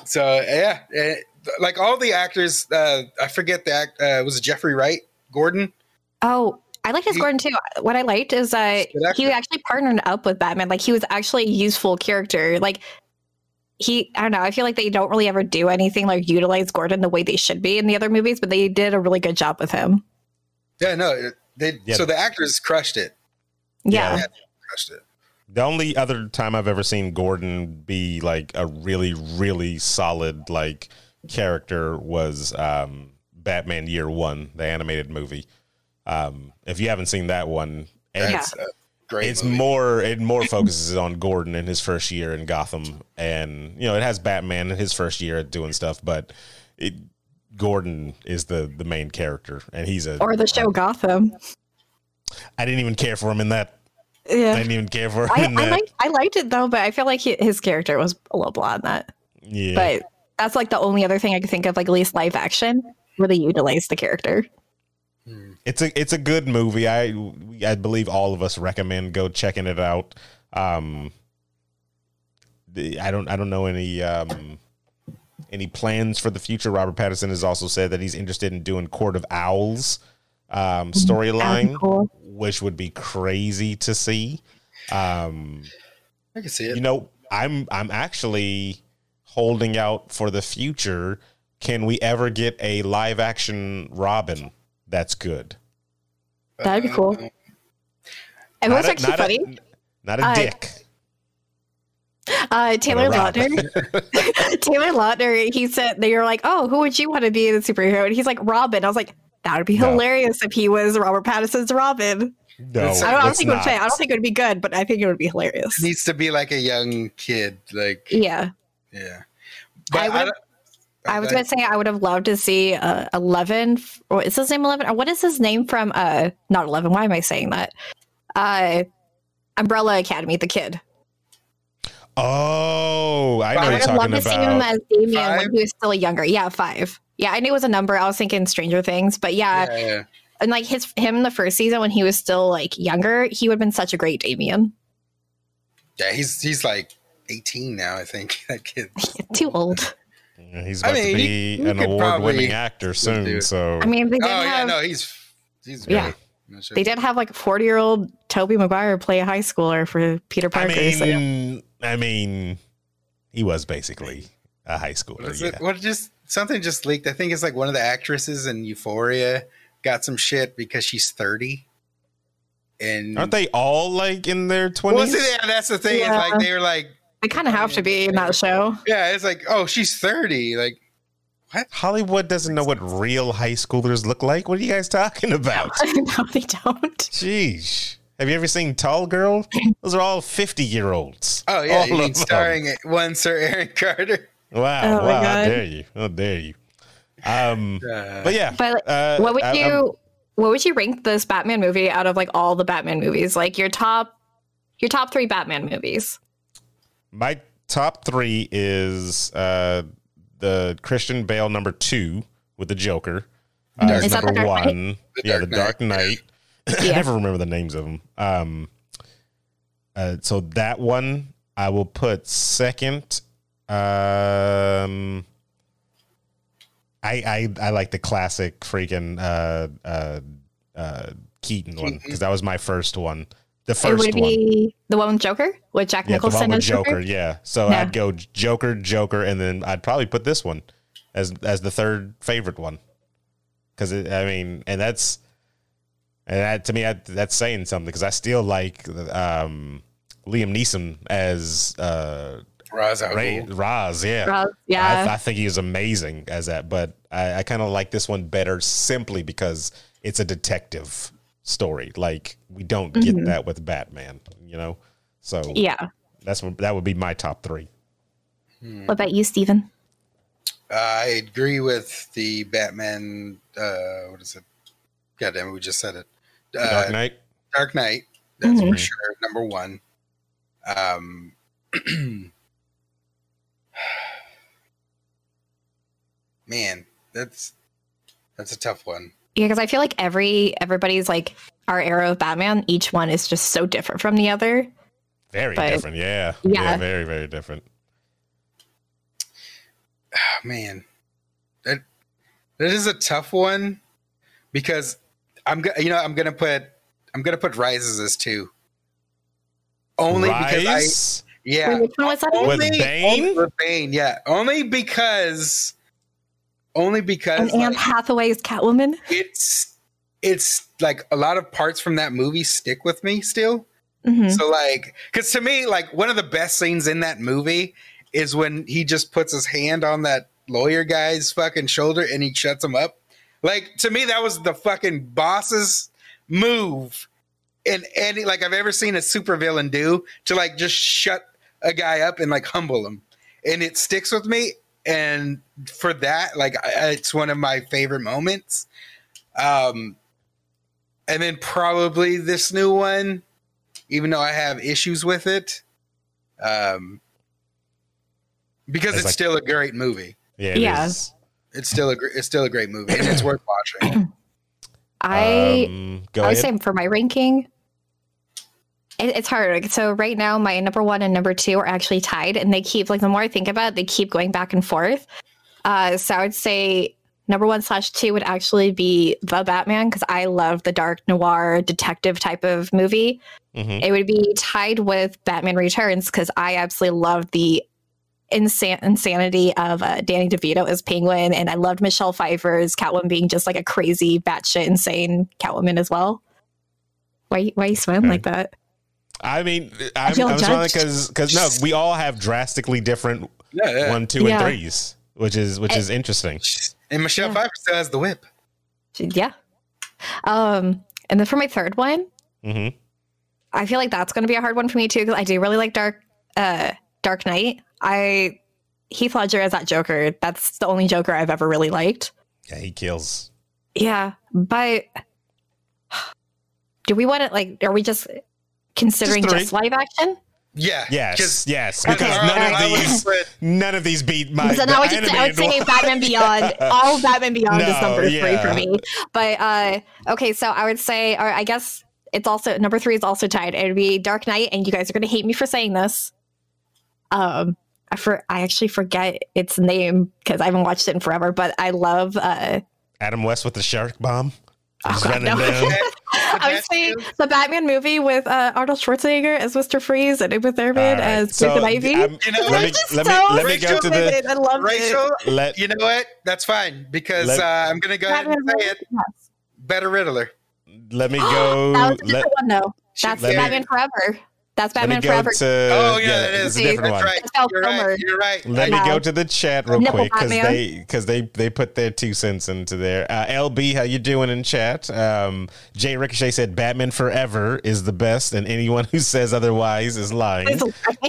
So yeah, eh, like all the actors, uh, I forget that uh, was it Jeffrey Wright, Gordon. Oh, I liked his He- Gordon too. What I liked is that he actually partnered up with Batman. Like he was actually a useful character. Like he, I don't know. I feel like they don't really ever do anything like utilize Gordon the way they should be in the other movies, but they did a really good job with him. Yeah, no, they Yeah. so the actors crushed it. Yeah. Yeah. Crushed it. The only other time I've ever seen Gordon be like a really, really solid like character was um, Batman Year One, the animated movie. Um, if you haven't seen that one, That's great. it's movie. more it more focuses on Gordon in his first year in Gotham, and you know it has Batman in his first year at doing stuff, but it Gordon is the the main character, and he's a Or the show Gotham. I didn't even care for him in that. Yeah. I didn't even care for him I, in I that. liked I liked it though, but I feel like he, his character was a little blah in that. yeah, But that's like the only other thing I could think of, like at least live action, where they utilize the character. It's a it's a good movie. I I believe all of us recommend go checking it out. Um, the, I don't I don't know any um any plans for the future. Robert Pattinson has also said that he's interested in doing Court of Owls um, storyline, cool. which would be crazy to see. Um, I can see it. you know, I'm I'm actually holding out for the future. Can we ever get a live action Robin that's good. That'd be cool. Uh, And what's Not a- actually not a- funny? not a Uh, dick. Uh, Taylor Rob. Lautner. Taylor Lautner. He said they were like, "Oh, who would you want to be the superhero?" And he's like, "Robin." I was like, "That would be No. hilarious if he was Robert Pattinson's Robin." No, I don't, I don't it's think it would not. I don't think it would be good, but I think it would be hilarious. needs to be like a young kid, like Yeah, yeah. I But would- don't- I was gonna say I would have loved to see uh, Eleven. f- Or is his name Eleven? Or what is his name from? Uh, not Eleven. Why am I saying that? Uh, Umbrella Academy. The kid. Oh, I know I would you're have loved talking to see him as Damian Five? when he was still younger. Yeah, five. Yeah, I knew it was a number. I was thinking Stranger Things, but yeah, yeah, yeah. and like his him in the first season when he was still like younger, he would have been such a great Damian. Yeah, he's he's like 18 now, I think. That kid. Too old. He's I mean, to be he an award-winning actor soon. So I mean, they did Oh yeah, have no, he's he's great. Yeah. No shit. they did have like forty year old Tobey Maguire play a high schooler for Peter Parker. I Parker. mean, so yeah. I mean, he was basically a high schooler. is Yeah. it? What just something just leaked? I think it's like one of the actresses in Euphoria got some shit because she's 30. And Aren't they all like in their twenties? see, yeah, that's the thing. It's like they were like, they kind of have to be in that show. yeah, it's like, oh, she's 30. Like, what? Hollywood doesn't know what real high schoolers look like. What are you guys talking about? no, they don't. Jeez. Have you ever seen Tall Girl? Those are all 50 year olds. oh yeah, All you mean of them. starring one Sir Aaron Carter? Wow. Oh, wow. How dare you? How dare you? Um, Uh, but yeah. But like, uh, what would I- you I'm- what would you rank this Batman movie out of like all the Batman movies? Like your top your top three Batman movies. My top three is uh, the Christian Bale number two with the Joker. Uh, Dark Is that number the Dark Knight? one. The yeah, Dark the Dark Knight. I Yeah. never remember the names of them. Um, uh, so that one I will put second. Um, I I I like the classic freaking uh uh uh Keaton one because that was my first one. The it first would one. be the one with Joker with Jack Yeah, the one Nicholson with Joker. Joker. Yeah. So Yeah. I'd go Joker, Joker, and then I'd probably put this one as as the third favorite one. Because I mean, and that's and that to me that, that's saying something because I still like um, Liam Neeson as uh, Ra's Ray, Ghul. Raz. Yeah. Rob- yeah. I, I think he is amazing as that, but I, I kind of like this one better simply because it's a detective story. Like we don't get Mhm. that with Batman, you know. So yeah. that's what that would be my top three. What about you, Stephen? I agree with the Batman. Uh, what is it? God damn it, we just said it. Uh, Dark Knight. Dark Knight. That's Mhm. for sure. Number one. Um, man, that's that's a tough one. Yeah, because I feel like every everybody's like our era of Batman, each one is just so different from the other. Very but- different. Yeah. Yeah. Very very different. Oh, man, that that is a tough one because I'm go- you know I'm gonna put I'm gonna put Rises as two. Only because I yeah Wait, which one was that? With Only- Bane? only with Bane, yeah. Only because, only because And Anne like, Hathaway's Catwoman. it's it's like a lot of parts from that movie stick with me still. Mhm. So like, because to me, like one of the best scenes in that movie is when he just puts his hand on that lawyer guy's fucking shoulder and he shuts him up. Like to me, that was the fucking boss's move in any like I've ever seen a supervillain do to like just shut a guy up and like humble him, and it sticks with me. And for that, like it's one of my favorite moments. Um, and then probably this new one, even though I have issues with it, um, because It's it's like- still a great movie. Yeah. it Yeah. is. It's still a gr- it's still a great movie, and it's worth watching. I Um, go I would ahead. say for my ranking, it, it's hard. Like, So right now, my number one and number two are actually tied, and they keep like the more I think about it, they keep going back and forth. Uh, so I would say number one slash two would actually be the Batman because I love the dark noir detective type of movie. Mhm. It would be tied with Batman Returns because I absolutely love the insan- insanity of uh, Danny DeVito as Penguin, and I loved Michelle Pfeiffer's Catwoman being just like a crazy, batshit insane Catwoman as well. Why, why you smiling like that? I mean, I'm, feel I'm smiling because because no, we all have drastically different Yeah, yeah. one, two, Yeah. and threes, which is which is interesting. And Michelle Yeah. Pfeiffer still has the whip. Yeah. Um, and then for my third one, hmm I feel like that's going to be a hard one for me too because I do really like Dark uh Dark Knight. I Heath Ledger as that Joker. That's the only Joker I've ever really liked. Yeah, he kills. Yeah, but do we want to like? Are we just considering Just just, live action? Yeah. Yes, 'cause- yes, because I- none I of these none of these beat my. so the now I, just, I would say one. Batman Beyond. All Batman Beyond is No, number three for me. But uh okay, so I would say, or I guess it's also number three is also tied. It would be Dark Knight, and you guys are going to hate me for saying this. Um, I for I actually forget its name because I haven't watched it in forever. But I love. uh Adam West with the shark bomb. Oh, God, running no. I would say the Batman movie with uh, Arnold Schwarzenegger as Mr. Freeze and Uma Thurman All right, as so, Poison Ivy. I'm- You know let me let me so let me go to the. I love it. Rachel, let you know what? That's fine because Let- uh, I'm gonna go ahead and say it. Yes. Better Riddler. let me go. That was a let, one, though. That's Let me- Batman Forever. That's let me Batman go Forever. to. Oh yeah, that is. it's a different That's one. right. It's You're right. You're right. Let Yeah. me go to the chat real Nipple quick because they because they they put their two cents into there. Uh, LB, how you doing in chat? Um, Jay Ricochet said Batman Forever is the best, and anyone who says otherwise is lying.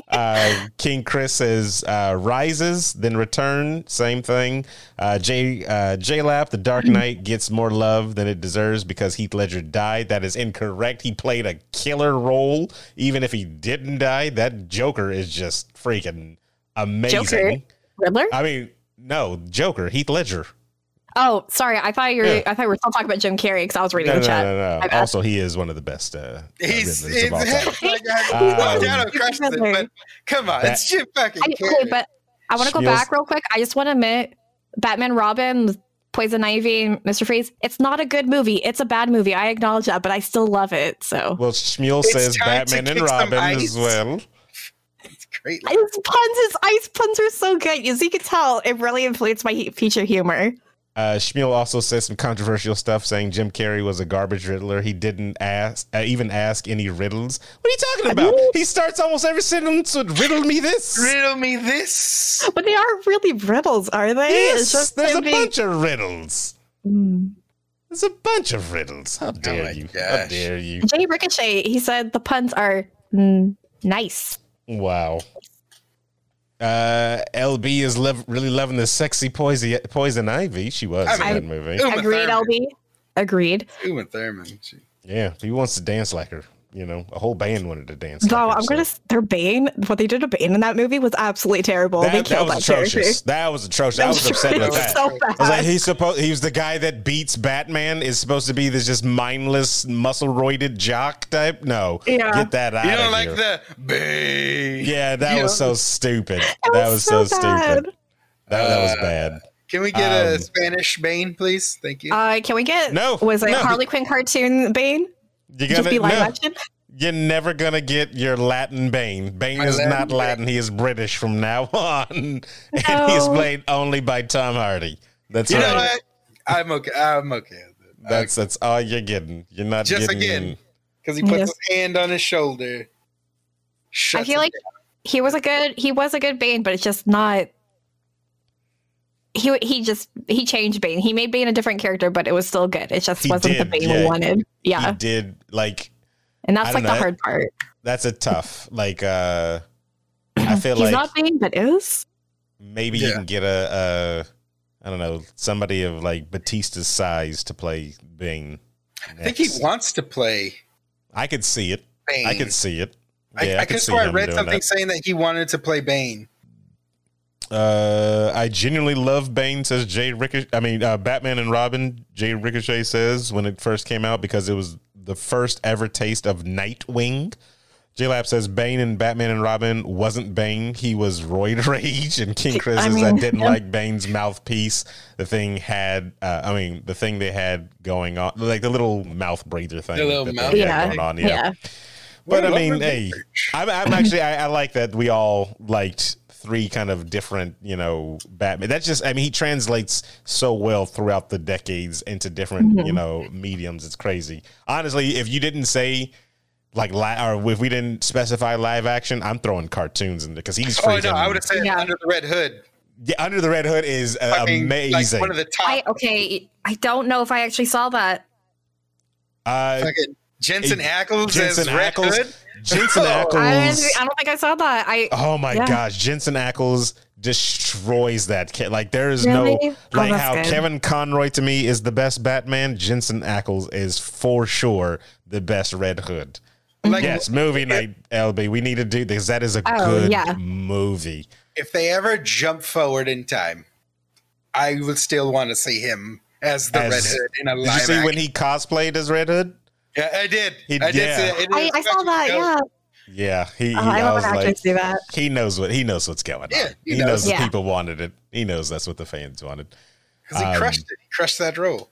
Uh, King Chris says uh, rises, then return. Same thing. Uh, J uh, J Lap, the Dark Knight gets more love than it deserves because Heath Ledger died. That is incorrect. He played a killer role, even if he didn't die. That Joker is just freaking amazing. Joker? Riddler? I mean, no Joker, Heath Ledger. Oh, sorry. I thought you were. Yeah. I thought we were still talking about Jim Carrey because I was reading No, no, the chat. no, no. My bad. Also, he is one of the best. Uh, He's, uh, he's Riddlers of all time. Um, it, but come on, That- it's Jim fucking I, okay, but I want to go back real quick. I just want to admit, Batman, Robin, Poison Ivy, Mr. Freeze. It's not a good movie. It's a bad movie. I acknowledge that, but I still love it. So Well, Shmuel It's says Batman and Robin ice. as well. It's great. his puns, his ice puns are so good. As you can tell, it really influenced my he- feature humor. Uh, Shmuel also says some controversial stuff, saying Jim Carrey was a garbage riddler. He didn't ask, uh, even ask any riddles. What are you talking about? He starts almost every sentence with "riddle me this." Riddle me this. But they aren't really riddles, are they? Yes, there's a him being- bunch of riddles. Mm. There's a bunch of riddles. How dare my you? How dare you? Jay Ricochet, he said the puns are mm, nice. Wow. Uh, LB is lov- really loving the sexy poison, poison ivy. She was I in that movie. Uma Agreed, Thurman. LB. Agreed. Uma Thurman. She- Yeah, he wants to dance like her. You know, a whole band wanted to dance. like No, her, I'm so. gonna. s- Their Bane, what they did to Bane in that movie was absolutely terrible. they That, that was that, character. atrocious. That was atrocious. I was upset with was that. So bad. I was like, he's supposed. He was the guy that beats Batman. Is supposed to be this just mindless, muscle-roided jock type. No, Yeah. get that out You don't like here. the Bane. yeah, that You was know- so stupid. It that was so, stupid. That, that was Uh, bad. Can we get a Um, Spanish Bane, please? Thank you. Uh, can we get No, Was it no. Harley Quinn cartoon Bane? You're Just be gonna live no, action. you're never gonna get your Latin Bane. Bane My is Latin not Latin. He is British from now on, and he is No. played only by Tom Hardy. That's you right. know what? I'm okay. I'm okay. That's that's all you're getting. You're not Just getting. again. because he puts Yes. his hand on his shoulder. I feel it like he was a good he was a good Bane, but it's just not. He he just he changed Bane. He made Bane a different character, but it was still good. It just He wasn't the did, Bane yeah. we wanted. Yeah, He did like and that's don't like the hard part. that's a tough like. uh I feel He's like not Bane, but is. maybe you can get a, a I don't know somebody of like Batista's size to play Bane. I think he wants to play I could see it. Bane. I could see it. I, Yeah, I, could could see swear I read something that. saying that he wanted to play Bane. Uh, I genuinely love Bane, says Jay Ricochet. I mean, uh, Batman and Robin, Jay Ricochet says when it first came out because it was the first ever taste of Nightwing. J Lab says Bane and Batman and Robin wasn't Bane. He was Roid Rage. And King Chris I says I mean, didn't yeah. like Bane's mouthpiece. The thing had, uh, I mean, the thing they had going on, like the little mouth breather thing. The little mouth Yeah, going on. yeah. But I What a mean, hey. I'm, I'm actually I, I like that we all liked three kind of different, you know, Batman. That's just, I mean, he translates so well throughout the decades into different, Mhm. you know, mediums. It's crazy. Honestly, if you didn't say like, li- or if we didn't specify live action, I'm throwing cartoons in there because he's Oh no, I would have said Yeah. Under the Red Hood. Yeah, Under the Red Hood is uh, Fucking, like, amazing. one of the top. I okay. I don't know if I actually saw that. uh, Jensen Ackles Jensen as Red Ackles. Hood. Jensen Oh. I Ackles. I don't think I saw that. I Oh my Yeah. gosh, Jensen Ackles destroys that kid. Like there is Really? no Oh, like that's how good. Kevin Conroy to me is the best Batman. Jensen Ackles is for sure the best Red Hood. Like, yes, movie night, LB. We need to do this. That is a Oh, good yeah. movie. if they ever jump forward in time, I would still want to see him as the As- Red Hood in a live. Did you see when he cosplayed as Red Hood? Yeah, I did. He- I did yeah. see it. It I, I saw that. Yeah. Yeah, he. he Oh, I I love was when like, do that. he knows what he knows what's going on. Yeah, he, he knows, knows. the Yeah. people wanted it. He knows that's what the fans wanted. because he Um, crushed it. He crushed that role.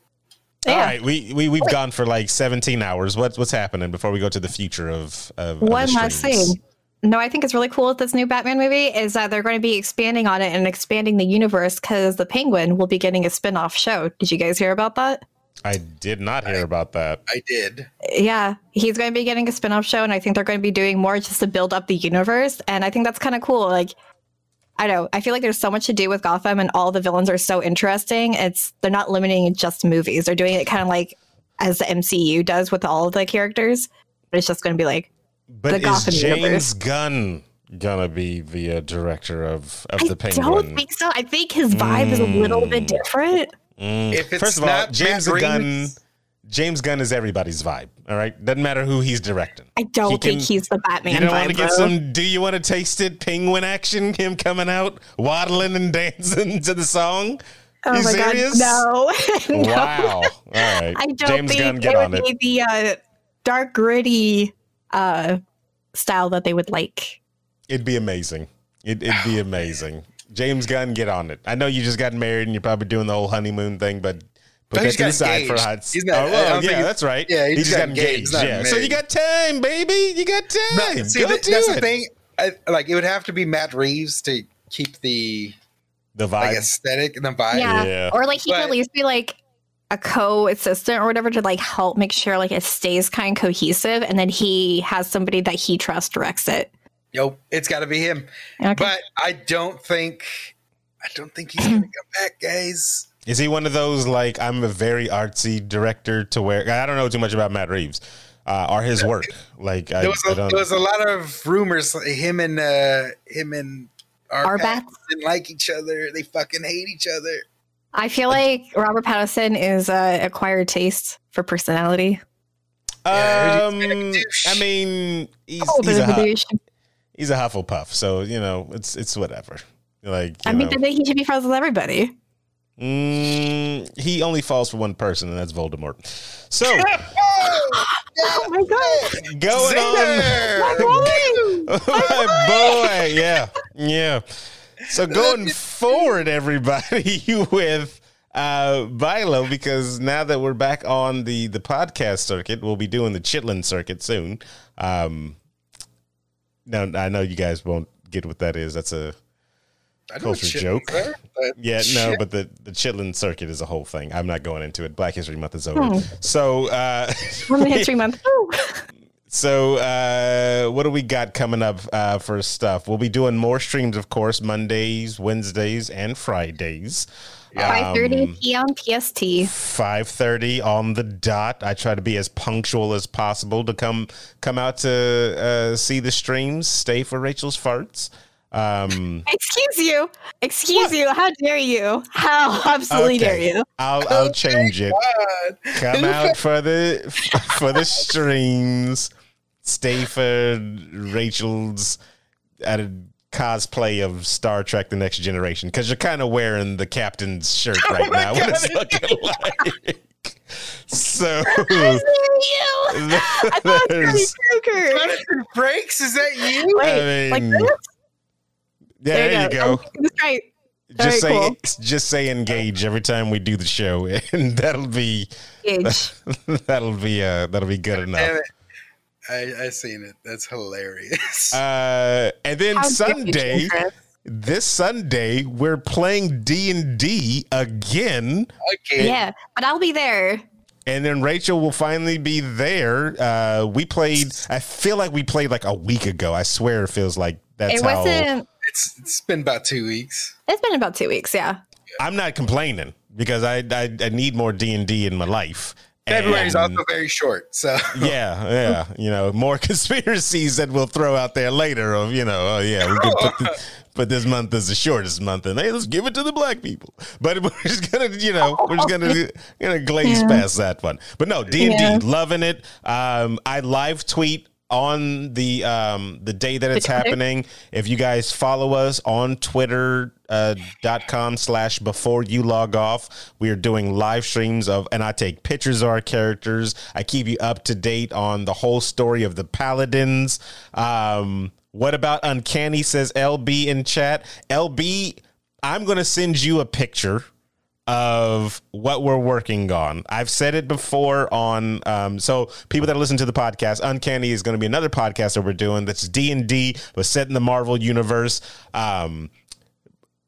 Yeah. All right, we we we've gone for like 17 hours. What's what's happening before we go to the future of of, of One the last thing. No, I think it's really cool with this new Batman movie is that they're going to be expanding on it and expanding the universe because the Penguin will be getting a spin-off show. Did you guys hear about that? I did not hear about that. I did. Yeah, he's going to be getting a spin-off show, and I think they're going to be doing more just to build up the universe. And I think that's kind of cool. Like, I don't know. I feel like there's so much to do with Gotham, and all the villains are so interesting. It's they're not limiting it just movies. They're doing it kind of like as the MCU does with all of the characters. But it's just going to be like But The is Gotham James universe. Gunn gonna be the uh, director of of I the don't think so. I think his vibe is a little bit Mm. different. Mm. If it's First of all, James Matt Gunn. Reeves- James Gunn is everybody's vibe. All right, doesn't matter who he's directing. I don't He think he's the Batman you don't want to vibe. get though. some? Do you want to taste it? Penguin action, him coming out, waddling and dancing to the song. Oh you my serious? god, no! no. Wow. All right. I don't James think Gunn, it on would it. be the uh, dark, gritty uh, style that they would like. It'd be amazing. It, it'd be amazing. James Gunn, get on it. I know you just got married and you're probably doing the whole honeymoon thing, but put But that he's to the side for engaged. hot. He's not- oh, I well, yeah, that's right. yeah, he he just just got got engaged, engaged. Yeah, so you got time, baby. You got time. No, see, Go that- that's it. the thing. I, like it would have to be Matt Reeves to keep the The like vibe. aesthetic and the vibe. yeah. yeah. or like he could at least be like a co-assistant or whatever to like help make sure like it stays kind of cohesive, and then he has somebody that he trusts directs it. Yo, it's got to be him. Okay. But I don't think, I don't think he's gonna come back, guys. Is he one of those like I'm a very artsy director to where I don't know too much about Matt Reeves uh, or his work? Like I, There was, I a, don't. there was a lot of rumors. like, Him and uh, him and Arbats? Arbat didn't like each other. They fucking hate each other. I feel like Robert Pattinson is uh, acquired taste for personality. Yeah, um, he's a douche. I mean, he's, Oh, he's a but hu- douche. He's a Hufflepuff, so you know it's it's whatever. Like I mean, know. then he should be friends with everybody. Mm, he only falls for one person, and that's Voldemort. So Oh my god! going on, my boy, yeah, yeah. So going forward, everybody, with uh Bylo, because now that we're back on the the podcast circuit, we'll be doing the Chitlin circuit soon. Um, no, I know you guys won't get what that is. That's That's a know Culture joke. there, but yeah, no, but the the Chitlin circuit is a whole thing. I'm not going into it. Black History Month is over. So, uh, Women History Month. Woo. so uh, what do we got coming up uh, for stuff? We'll be doing more streams, of course, Mondays, Wednesdays, and Fridays. Five thirty Um, p.m. PST. 5:30 on the dot. I try to be as punctual as possible to come come out to uh, see the streams. Stay for Rachel's farts. Um, Excuse you. Excuse you. How dare you? How absolutely Okay. dare you? I'll I'll change it. Come out for the for the streams. Stay for Rachel's at a cosplay of Star Trek: The Next Generation because you're kind of wearing the captain's shirt right now. What it's looking like. So How dare you? I thought it was Joker. Jonathan Frakes, is that you? Wait, I like this? yeah, there, you go. Oh, That's right. Just say cool. just say engage every time we do the show, and that'll be Gage. that'll be uh that'll be good enough. Damn it. I, I seen it. That's hilarious. Uh, and then How Sunday, this Sunday we're playing D and D again, Okay. Yeah, but I'll be there. and then Rachel will finally be there. Uh, we played. I feel like we played like a week ago. I swear it feels like that's it how. wasn't. It's it's been about two weeks. It's been about two weeks. Yeah. I'm not complaining because I I, I need more D and D in my life. February's And- also very short, so yeah, yeah, you know, more conspiracies that we'll throw out there later. Of you know, oh yeah, we can put, the, put this month as the shortest month, and hey, let's give it to the black people. But we're just gonna, you know, we're just gonna gonna glaze Yeah. past that one. But no, D and D, loving it. Um, I live tweet on the um the day that it's happening. If you guys follow us on twitter uh, dot com slash before you log off we are doing live streams of and i take pictures of our characters. I keep you up to date on the whole story of the paladins. Um what about uncanny? Says lb in chat. Lb i'm gonna send you a picture of what we're working on. I've said it before on um, so people that listen to the podcast, Uncanny is going to be another podcast that we're doing that's D and D, but set in the Marvel universe. Um,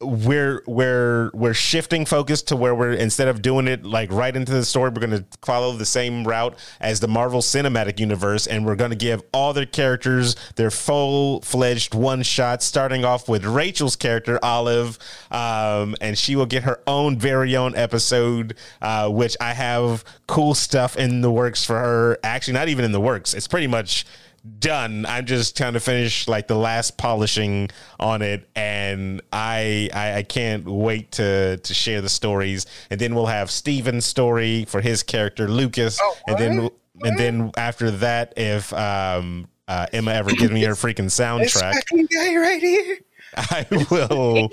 we're we're we're shifting focus to where we're instead of doing it like right into the story, we're going to follow the same route as the Marvel Cinematic Universe, and we're going to give all their characters their full fledged one shot, starting off with Rachel's character Olive, um, and she will get her own very own episode, uh, which I have cool stuff in the works for her. Actually, not even in the works; it's pretty much done. I'm just trying to finish like the last polishing on it, and I I, I can't wait to to share the stories. And then we'll have Steven's story for his character Lucas, Oh, and then and then after that, if um uh, Emma ever gives me her freaking this soundtrack, fucking guy right here. I will.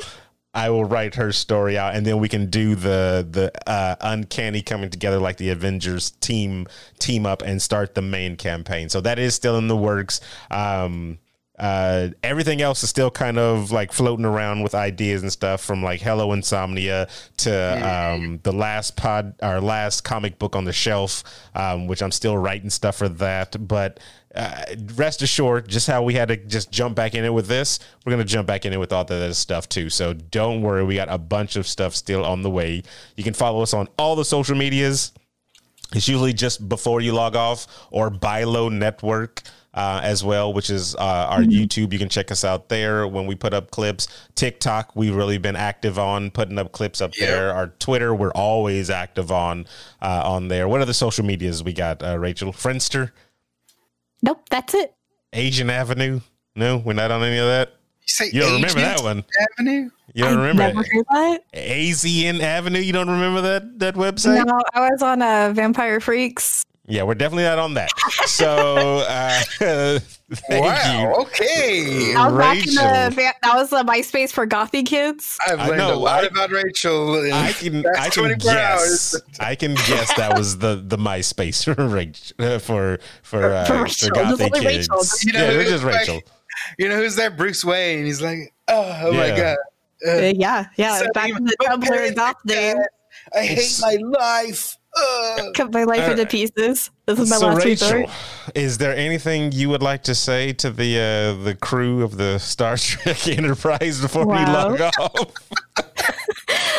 I will write her story out, and then we can do the the uh, uncanny coming together like the Avengers team team up and start the main campaign. So that is still in the works. Um, uh, everything else is still kind of like floating around with ideas and stuff from like Hello Insomnia to um, the last pod, our last comic book on the shelf, um, which I'm still writing stuff for that. But uh, rest assured, just how we had to just jump back in it with this, we're gonna jump back in it with all the other stuff too. So don't worry, we got a bunch of stuff still on the way. You can follow us on all the social medias. It's usually just before you log off or Bylo Network uh, as well, which is uh, our YouTube. You can check us out there when we put up clips. TikTok, we've really been active on putting up clips up Yeah. there. Our Twitter, we're always active on uh, on there. What other social medias we got, uh, Rachel? Friendster, Nope, that's it. Asian Avenue. No, we're not on any of that. You say You don't remember that one. Avenue? You don't I've remember never it? heard that. AZN Avenue. You don't remember that that website? No, I was on uh, Vampire Freaks. Yeah, we're definitely not on that. So uh, thank wow. you. Okay. I was back in the Rachel. that was the MySpace for gothy kids. I've I learned a lot I- about Rachel. In I can the I past can 24 guess. hours. I can guess that was the the MySpace for Rach- uh, for for uh, For for, Rachel. gothic There's only kids. Rachel. You know yeah, who it's just is like- Rachel. You know who's that? Bruce Wayne. He's like, oh, oh my god. Uh, Uh, yeah, yeah. Sending back in the Tumblr parents goth days. I hate It's- my life. Ugh. Cut my life All into pieces. This is my So last Rachel, resort. is there anything you would like to say to the uh, the crew of the Star Trek Enterprise before we log off?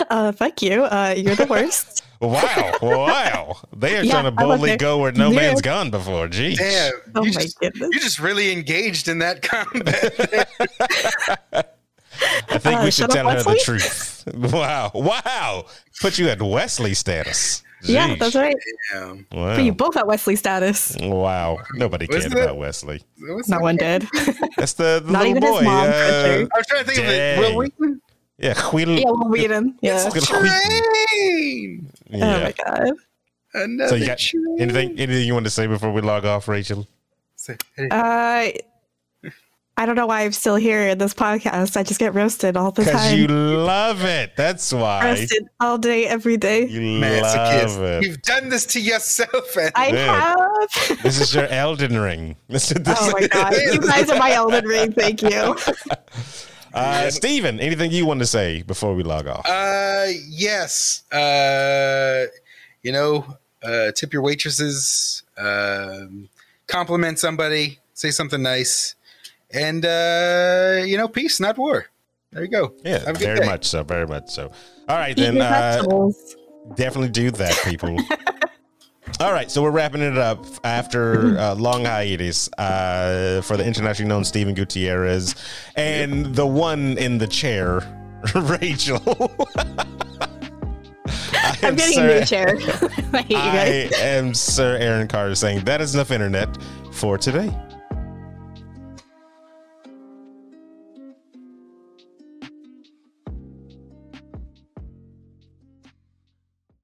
Uh, fuck you. Uh, you're the worst. Wow, wow! They are Yeah, trying to boldly go where no Yeah. man's gone before. Jeez. Damn. Oh you my just, goodness. You just really engaged in that combat. I think Uh, we should tell her the truth. Wow, wow! Put you at Wesley status. Yeah, that's right. Damn. Wow. Put you both at Wesley status. Wow. Nobody cared Wasn't it- about Wesley. What's No one did. That's the, the Not little even his boy. mom, uh, I'm trying to think of it. Wil Wheaton? yeah, Wheaton. yeah, Wil Wheaton. Yeah. It's Wil Wheaton. Train. Oh my god. Another So you got train. anything anything you want to say before we log off, Rachel? Say, hey, Uh, I don't know why I'm still here in this podcast. I just get roasted all the time. Because time. you love it. That's why. roasted all day, every day. You masochist. love it. You've done this to yourself. And I Yeah. have. This is your Elden Ring. This is, this oh my god. You guys are my Elden Ring. Thank you. Uh, Steven, anything you want to say before we log off? Uh, yes. Uh, you know, uh, tip your waitresses. Um, compliment somebody. Say something nice. And uh, you know, peace, not war. There you go. Yeah, Have a good very day. much so. Very much so. All right, Eat then. Uh, definitely do that, people. All right, so we're wrapping it up after a long hiatus uh, for the internationally known Stephen Gutierrez and the one in the chair, Rachel. I I'm am getting Sir- a new chair. I hate you guys. I am Sir Aaron Carter saying that is enough internet for today.